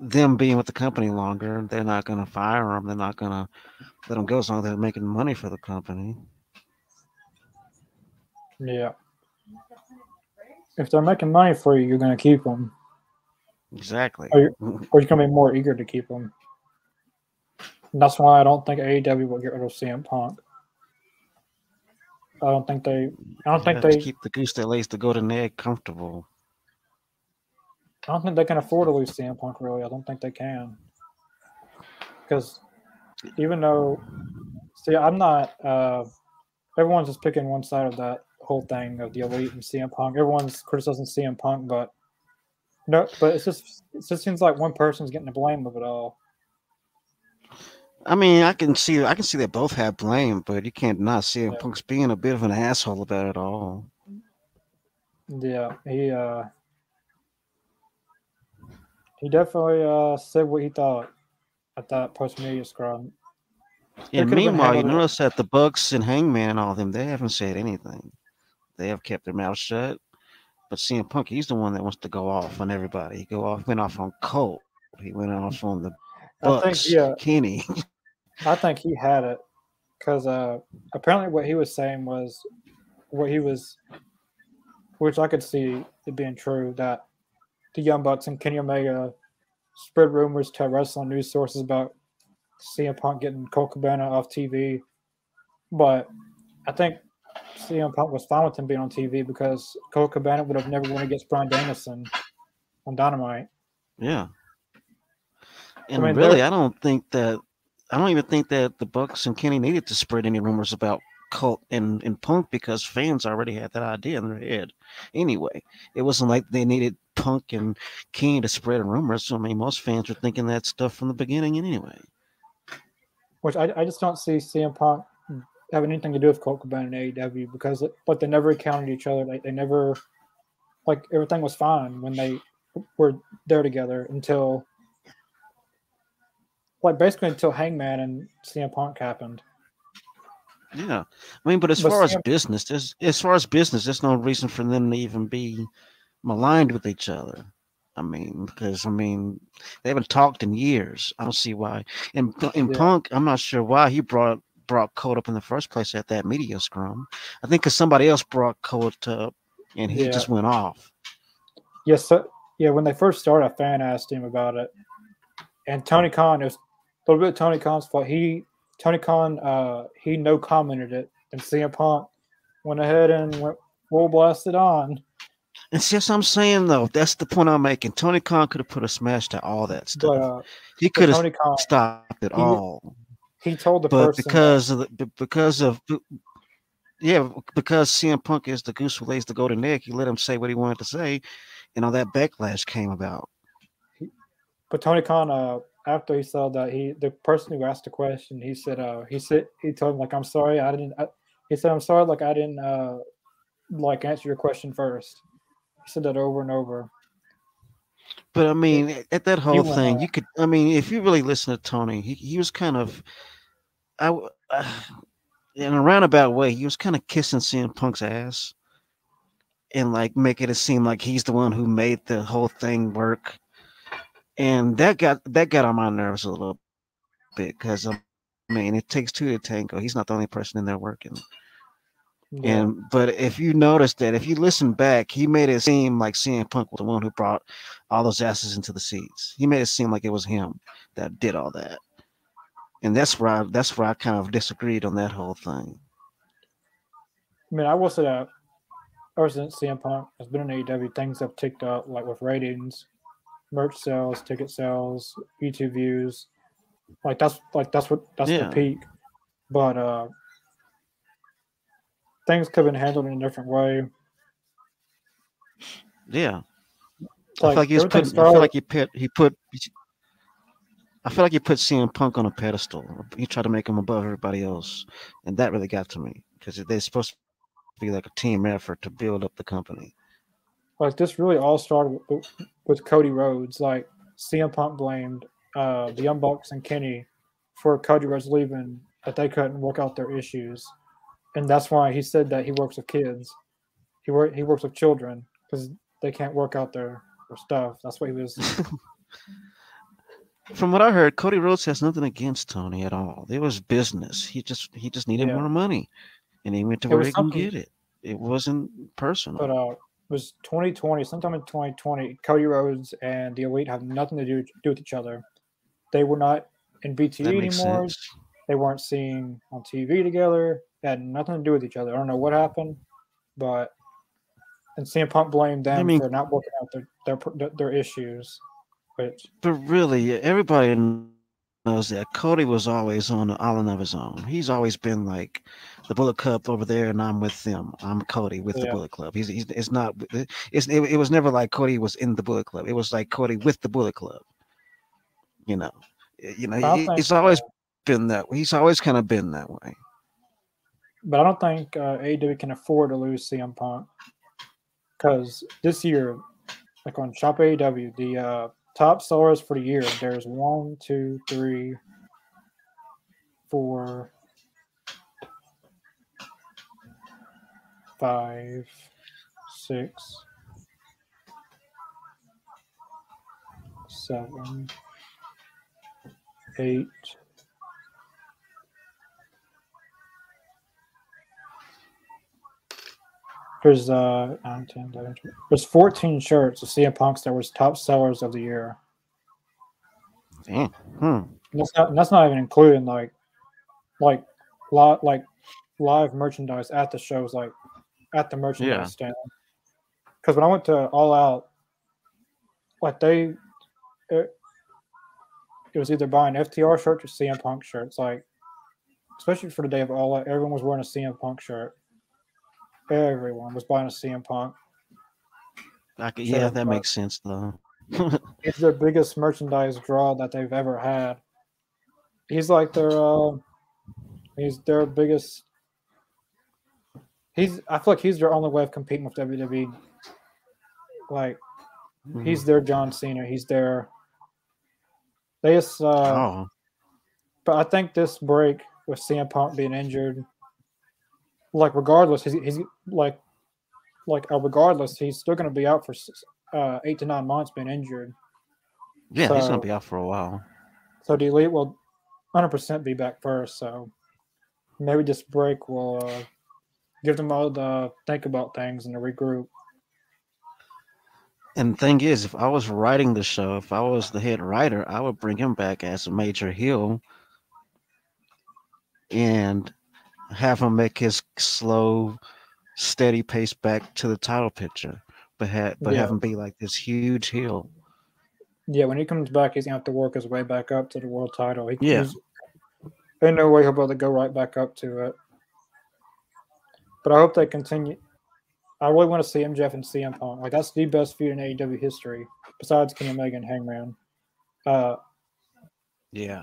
them being with the company longer. They're not going to fire them. They're not going to let them go as long as they're making money for the company. Yeah. If they're making money for you, you're going to keep them. Exactly. Or you're, *laughs* or you're going to be more eager to keep them. And that's why I don't think AEW will get rid of CM Punk. I don't think they. I don't think they keep the goose that lays the golden egg comfortable. I don't think they can afford to lose CM Punk. Really, I don't think they can. Because even though, see, I'm not. Uh, everyone's just picking one side of that whole thing of the elite and CM Punk. Everyone's criticizing CM Punk, but no, but it's just it just seems like one person's getting the blame of it all. I mean, I can see I can see they both have blame, but you can't not see yeah. Punk's being a bit of an asshole about it all. Yeah, he uh he definitely uh said what he thought at that post media scrum. And meanwhile, you notice that the Bucks and Hangman and all them, they haven't said anything. They have kept their mouth shut. But CM Punk, he's the one that wants to go off on everybody. He go off, went off on Colt. He went off on the Bucks. I think, yeah, Kenny. I think he had it because uh, apparently what he was saying was what he was, which I could see it being true that the Young Bucks and Kenny Omega spread rumors to wrestling news sources about CM Punk getting Colt Cabana off TV, but I think CM Punk was fine with him being on TV because Colt Cabana would have never won against Bryan Danielson on Dynamite. Yeah. And I mean, really, I don't think that I don't even think that the Bucks and Kenny needed to spread any rumors about Colt and, and Punk because fans already had that idea in their head. Anyway, it wasn't like they needed Punk and Kenny to spread rumors. I mean, most fans were thinking that stuff from the beginning anyway. Which I, I just don't see CM Punk having anything to do with Colt Cabana and AEW because, but they never encountered each other. Like they never, like everything was fine when they were there together until, like basically until Hangman and CM Punk happened. Yeah, I mean, but as but far CM- as business, there's as far as business, there's no reason for them to even be maligned with each other. I mean, because I mean, they haven't talked in years. I don't see why. And in yeah. Punk, I'm not sure why he brought brought Colt up in the first place at that media scrum. I think because somebody else brought Colt up and he yeah. just went off. Yes, so, yeah. When they first started, a fan asked him about it, and Tony Khan it was a little bit Tony Khan's fault. He Tony Khan uh, he no commented it, and CM Punk went ahead and went full blasted on. And see, what I'm saying though. That's the point I'm making. Tony Khan could have put a smash to all that stuff. But, uh, he could have stopped it he, all. He told the but person because of the, because of yeah, because CM Punk is the goose who lays the golden egg. He let him say what he wanted to say, and all that backlash came about. But Tony Khan, uh, after he saw that, he the person who asked the question, he said, uh, he said he told him like, "I'm sorry, I didn't." I, he said, "I'm sorry, like I didn't uh, like answer your question first. He said that over and over. But I mean, at that whole thing, you could. I mean, if you really listen to Tony, he, he was kind of I, uh, in a roundabout way, he was kind of kissing CM Punk's ass and like making it seem like he's the one who made the whole thing work. And that got that got on my nerves a little bit because I mean it takes two to tango. He's not the only person in there working. Yeah. And but if you notice that if you listen back, he made it seem like CM Punk was the one who brought all those asses into the seats. He made it seem like it was him that did all that and that's where I that's where I kind of disagreed on that whole thing. I mean, I will say that ever since CM Punk has been in AEW, things have ticked up, like with ratings, merch sales, ticket sales, YouTube views. Like that's like that's what that's yeah. the peak. But uh things could have been handled in a different way. Yeah. Like, I feel like he's put. Started, I feel like he put he put I feel like you put CM Punk on a pedestal. You try to make him above everybody else, and that really got to me because they're supposed to be like a team effort to build up the company. Like this really all started with, with Cody Rhodes. Like CM Punk blamed uh, the Young Bucks and Kenny for Cody Rhodes leaving that they couldn't work out their issues, and that's why he said that he works with kids. He work he works with children because they can't work out their, their stuff. That's what he was. *laughs* From what I heard, Cody Rhodes has nothing against Tony at all. It was business. He just he just needed yeah. more money, and he went to where he can get it. It wasn't personal. But uh, it was 2020, sometime in 2020. Cody Rhodes and the Elite have nothing to do, do with each other. They were not in BTE anymore. Sense. They weren't seen on TV together. Had nothing to do with each other. I don't know what happened, but and CM Punk blamed them I mean- for not working out their their their issues. Which But really, everybody knows that Cody was always on an island of his own. He's always been like the Bullet Club over there, and I'm with them. I'm Cody with the Yeah. Bullet Club. He's, he's it's not it's it, it was never like Cody was in the Bullet Club. It was like Cody with the Bullet Club. You know, you know, I he- think, it's always been that. way. He's always kind of been that way. But I don't think uh, AEW can afford to lose CM Punk because this year, like on Shop AEW, the uh, top sellers for the year there's one, two, three, four, five, six, seven, eight. There's uh, 9, 10, 11, there's 14 shirts of CM Punk's that was top sellers of the year. Damn. Hmm. That's not that's not even including like like lot like live merchandise at the shows like at the merchandise Yeah. stand. Because when I went to All Out, like they it, it was either buying FTR shirts or CM Punk shirts. Like especially for the day of All Out, everyone was wearing a CM Punk shirt. Everyone was buying a CM Punk. Could, yeah, that makes sense though. *laughs* It's their biggest merchandise draw that they've ever had. He's like their uh he's their biggest he's I feel like he's their only way of competing with WWE. Like Mm-hmm. he's their John Cena. He's their they just uh oh, but I think this break with CM Punk being injured, like regardless, he's, he's like like uh, regardless, he's still going to be out for uh, eight to nine months being injured. yeah, he's gonna be out for a while. So the Elite will 100% be back first. So maybe this break will uh, give them all to think about things and to regroup. And the thing is, if I was writing the show, if I was the head writer, I would bring him back as a major heel and have him make his slow, steady pace back to the title picture, but ha- but have Yeah. him be like this huge heel. Yeah, when he comes back, he's to have to work his way back up to the world title. He, Yeah. Ain't no way he'll be able to go right back up to it. But I hope they continue. I really want to see MJF and CM Punk. Like that's the best feud in AEW history, besides Kenny Omega and Hangman. Uh, Yeah,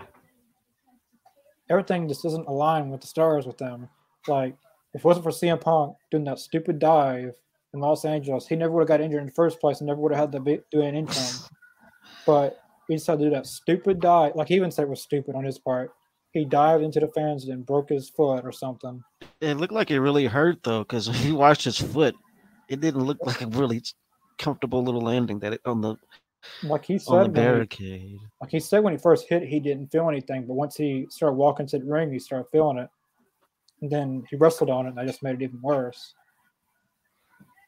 everything just doesn't align with the stars with them. Like, if it wasn't for CM Punk doing that stupid dive in Los Angeles, he never would have got injured in the first place and never would have had to do an income. *laughs* But he decided to do that stupid dive. Like, he even said it was stupid on his part. He dived into the fans and broke his foot or something. it looked like it really hurt though, because you *laughs* watched his foot, it didn't look like a really comfortable little landing that it, on the Like he said on the said, he, barricade. like he said when he first hit, he didn't feel anything. But once he started walking to the ring, he started feeling it. And then he wrestled on it, and I just made it even worse.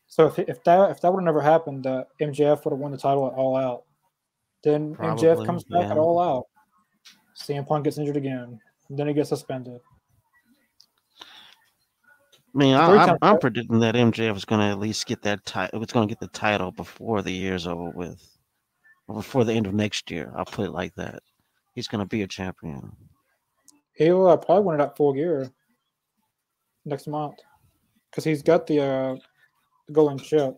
So if, if that if that would have never happened, uh, MJF would have won the title at All Out. Then MJF Probably, comes back yeah. at All Out. CM Punk gets injured again. Then he gets suspended. I mean, I, I'm, I'm predicting that MJF is going to at least get that title. It's going to get the title before the year's over with, or before the end of next year. I'll put it like that. He's going to be a champion. He'll uh, probably win it at full gear next month because he's got the uh, the golden chip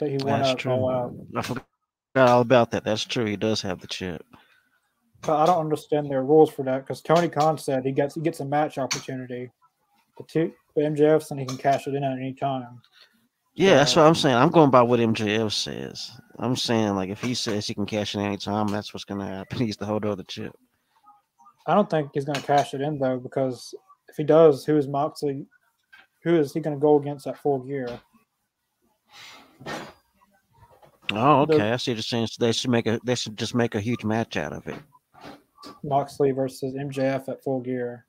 that he won That's at All Out. true. I forgot all about that. That's true. He does have the chip. But I don't understand their rules for that because Tony Khan said he gets he gets a match opportunity. The two but MJF said he can cash it in at any time. Yeah, that's Uh, what I'm saying. I'm going by what MJF says. I'm saying like if he says he can cash in any time, that's what's to happen. *laughs* He's the holder of the chip. I don't think he's to cash it in though because if he does, who is Moxley? Who is he going to go against at full gear? Oh, The- okay. I see what you're saying. They should make a. They should just make a huge match out of it. Moxley versus MJF at full gear.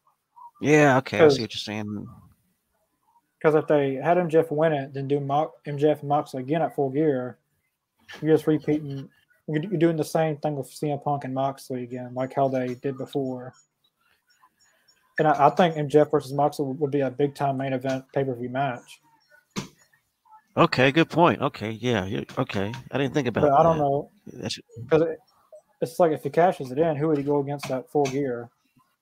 Yeah. Okay. I see what you're saying. Because if they had MJF win it, then do Mo- MJF and Moxley again at full gear, you're just repeating. You're doing the same thing with CM Punk and Moxley again, like how they did before. And I, I think MJF versus Moxley would be a big time main event pay per view match. Okay, good point. Okay, yeah, yeah, okay. I didn't think about But that. I don't know because it, it's like if he cashes it in, who would he go against at full gear?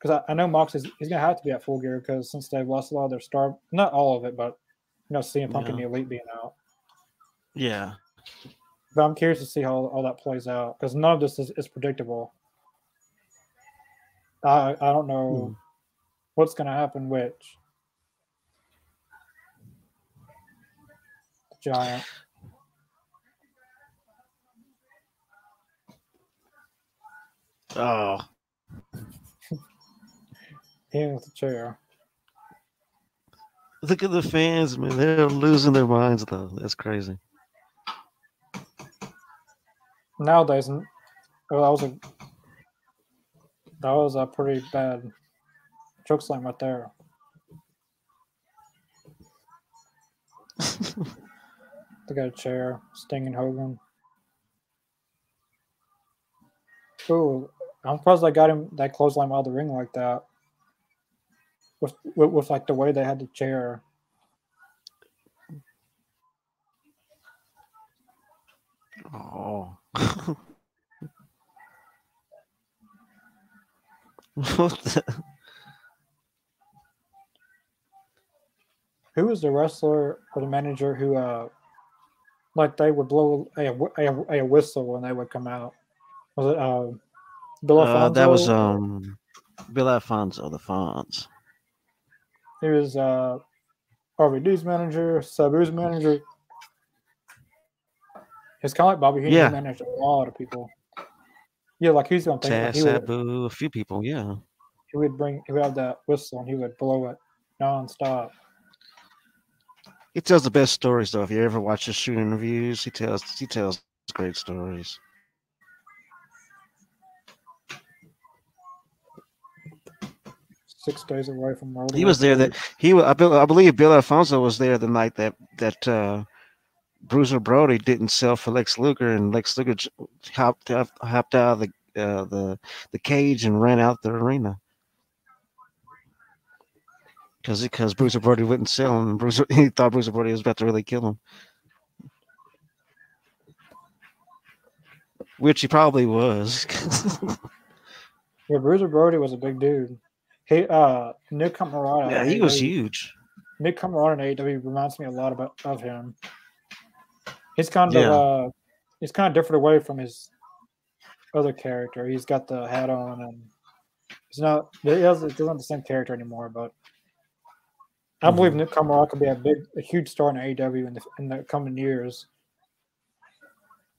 Because I, I know Moxley's he's gonna have to be at full gear because since they've lost a lot of their star, not all of it, but you know, CM Punk and the Elite being out. yeah. But I'm curious to see how all that plays out because none of this is, is predictable. I I don't know Hmm. What's gonna happen. Which giant. Oh, *laughs* Hitting with the chair. look at the fans, man. They're losing their minds, though. That's crazy. Nowadays, well, that was a that was a pretty bad choke slam right there. They got a chair, Sting and Hogan. Ooh, I'm surprised they got him that clothesline out of the ring like that. With, with with like the way they had the chair. Oh. *laughs* what the? Who was the wrestler or the manager who uh like they would blow a, a, a whistle when they would come out? Was it uh Bill Uh, that was um, Bill Alfonso, the Fonz. He was uh, RVD's manager, Sabu's manager. It's kind of like Bobby Heenan. Yeah. He managed a lot of people. Yeah, like he's gonna think Taz, he would, a few people. Yeah. he would bring he would have that whistle and he would blow it nonstop. He tells the best stories though. If you ever watch his shoot interviews, he tells he tells great stories. Six days away from World He was there that he I, believe Bill Alfonso was there the night that that uh, Bruiser Brody didn't sell for Lex Luger and Lex Luger hopped out, hopped out of the uh, the the cage and ran out the arena. Because because Bruiser Brody wouldn't sell him, and Bruiser *laughs* he thought Bruiser Brody was about to really kill him, which he probably was. *laughs* Yeah, Bruiser Brody was a big dude. He uh Nick Comoroto. yeah, he was huge. Nick Comoroto in AEW reminds me a lot about of him. He's kind Yeah. of uh he's kind of different away from his other character. He's got the hat on and he's not he doesn't, the same character anymore, but I believe Nick Comoroto could be a big a huge star in AEW in the in the coming years.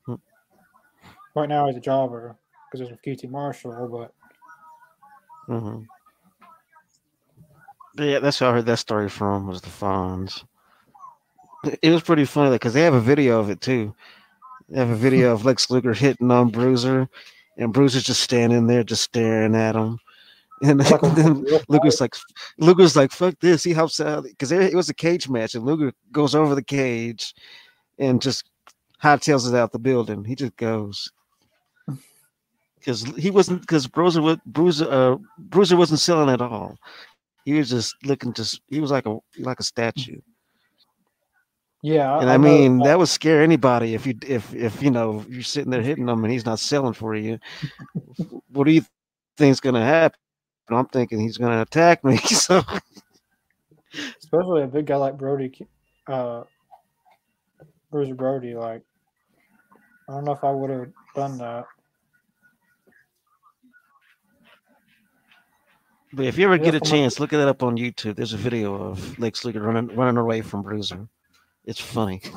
Hmm. Right now he's a jobber because there's with QT Marshall, but hmm Yeah, that's who I heard that story from was the Fonz. It was pretty funny because they have a video of it too. They have a video of Lex Luger hitting on Bruiser, and Bruiser's just standing there, just staring at him. And *laughs* then Luger's like, Luger's like, "Fuck this!" He helps out because it was a cage match, and Luger goes over the cage and just hightails it out the building. He just goes *laughs* because he wasn't because Bruiser Bruiser uh, Bruiser wasn't selling at all. He was just looking just he was like a like a statue. yeah, And I, know- mean that would scare anybody if you if if you know you're sitting there hitting him and he's not selling for you. *laughs* what do you think's gonna happen? I'm thinking he's gonna attack me. *laughs* So especially a big guy like Brody, uh, Bruiser Brody. Like, I don't know if I would have done that. but if you ever get a- chance, look it up on YouTube. There's a video of Lex Luger running running away from Bruiser. It's funny. *laughs*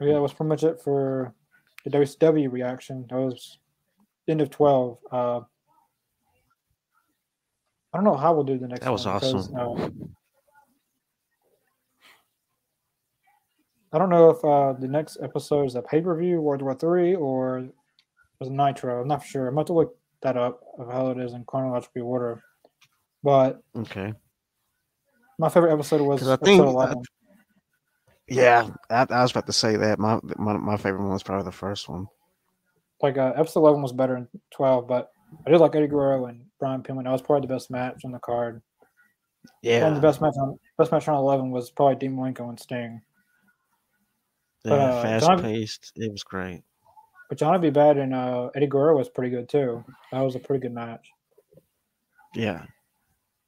Yeah, that was pretty much it for the WCW reaction. That was end of twelve. Uh, I don't know how we'll do the next. That was one because, awesome. uh, I don't know if uh, the next episode is a pay per view, World War Three, or was it Nitro. I'm not sure. I'm about to look that up of how it is in chronological order. But Okay. my favorite episode was I episode think- 11. Yeah, I, I was about to say that. My, my my favorite one was probably the first one. like uh, episode 11 was better than 12, but I did like Eddie Guerrero and Brian Pillman. That was probably the best match on the card. Yeah, One of the best match on best match on eleven was probably Dean Malenko and Sting. yeah, uh, fast John- paced. It was great. But Johnny B. Badd and uh, Eddie Guerrero was pretty good too. That was a pretty good match. Yeah,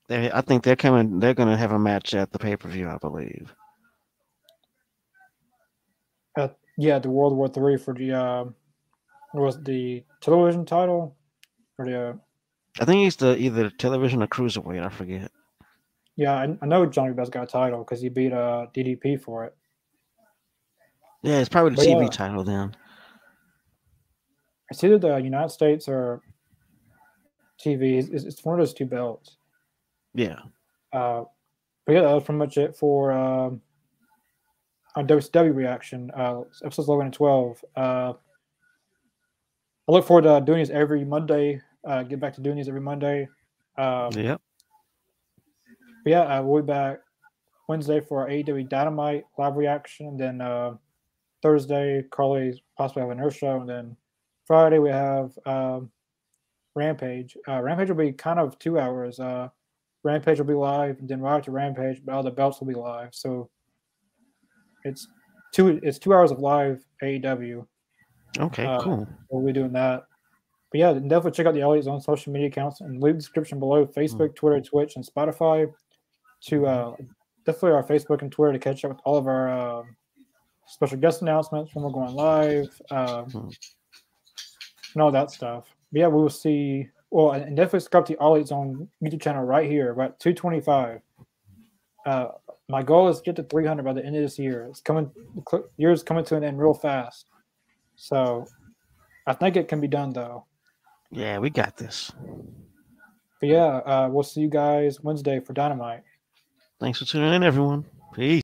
they. I think they're coming. They're gonna have a match at the pay per view. I believe. Yeah, the World War Three for the uh, what was the television title for the uh, I think he's the either television or cruiserweight. I forget. yeah. I, I know Johnny B. Badd got a title because he beat uh, DDP for it. Yeah, it's probably the But TV yeah. title then. It's either the United States or TV. It's, it's one of those two belts. Yeah. Uh, but yeah, that was pretty much it for um, our WCW reaction. Uh, episodes 11 and 12. Uh, I look forward to doing this every Monday. Uh, get back to doing these every Monday. Um. But yeah, uh, we'll be back Wednesday for our AEW Dynamite live reaction. And then uh, Thursday, Carly's possibly have an Earth show. And then Friday, we have um, Rampage. Uh, Rampage will be kind of two hours. Uh, Rampage will be live, and then right after Rampage, Battle of the Belts will be live. So it's two it's two hours of live AEW. Okay. Uh, cool. We'll be doing that. But yeah, definitely check out the Elite Zone social media accounts and leave the description below Facebook, Twitter, Twitch, and Spotify. To uh, definitely our Facebook and Twitter to catch up with all of our uh, special guest announcements when we're going live, uh, Hmm. and all that stuff. But yeah, we will see. Well, and definitely subscribe to Ollie's on YouTube channel right here. We're 225. Uh, my goal is to get to 300 by the end of this year. It's coming. The year is coming to an end real fast. So I think it can be done though. Yeah, we got this. But yeah, uh, we'll see you guys Wednesday for Dynamite. Thanks for tuning in, everyone. Peace.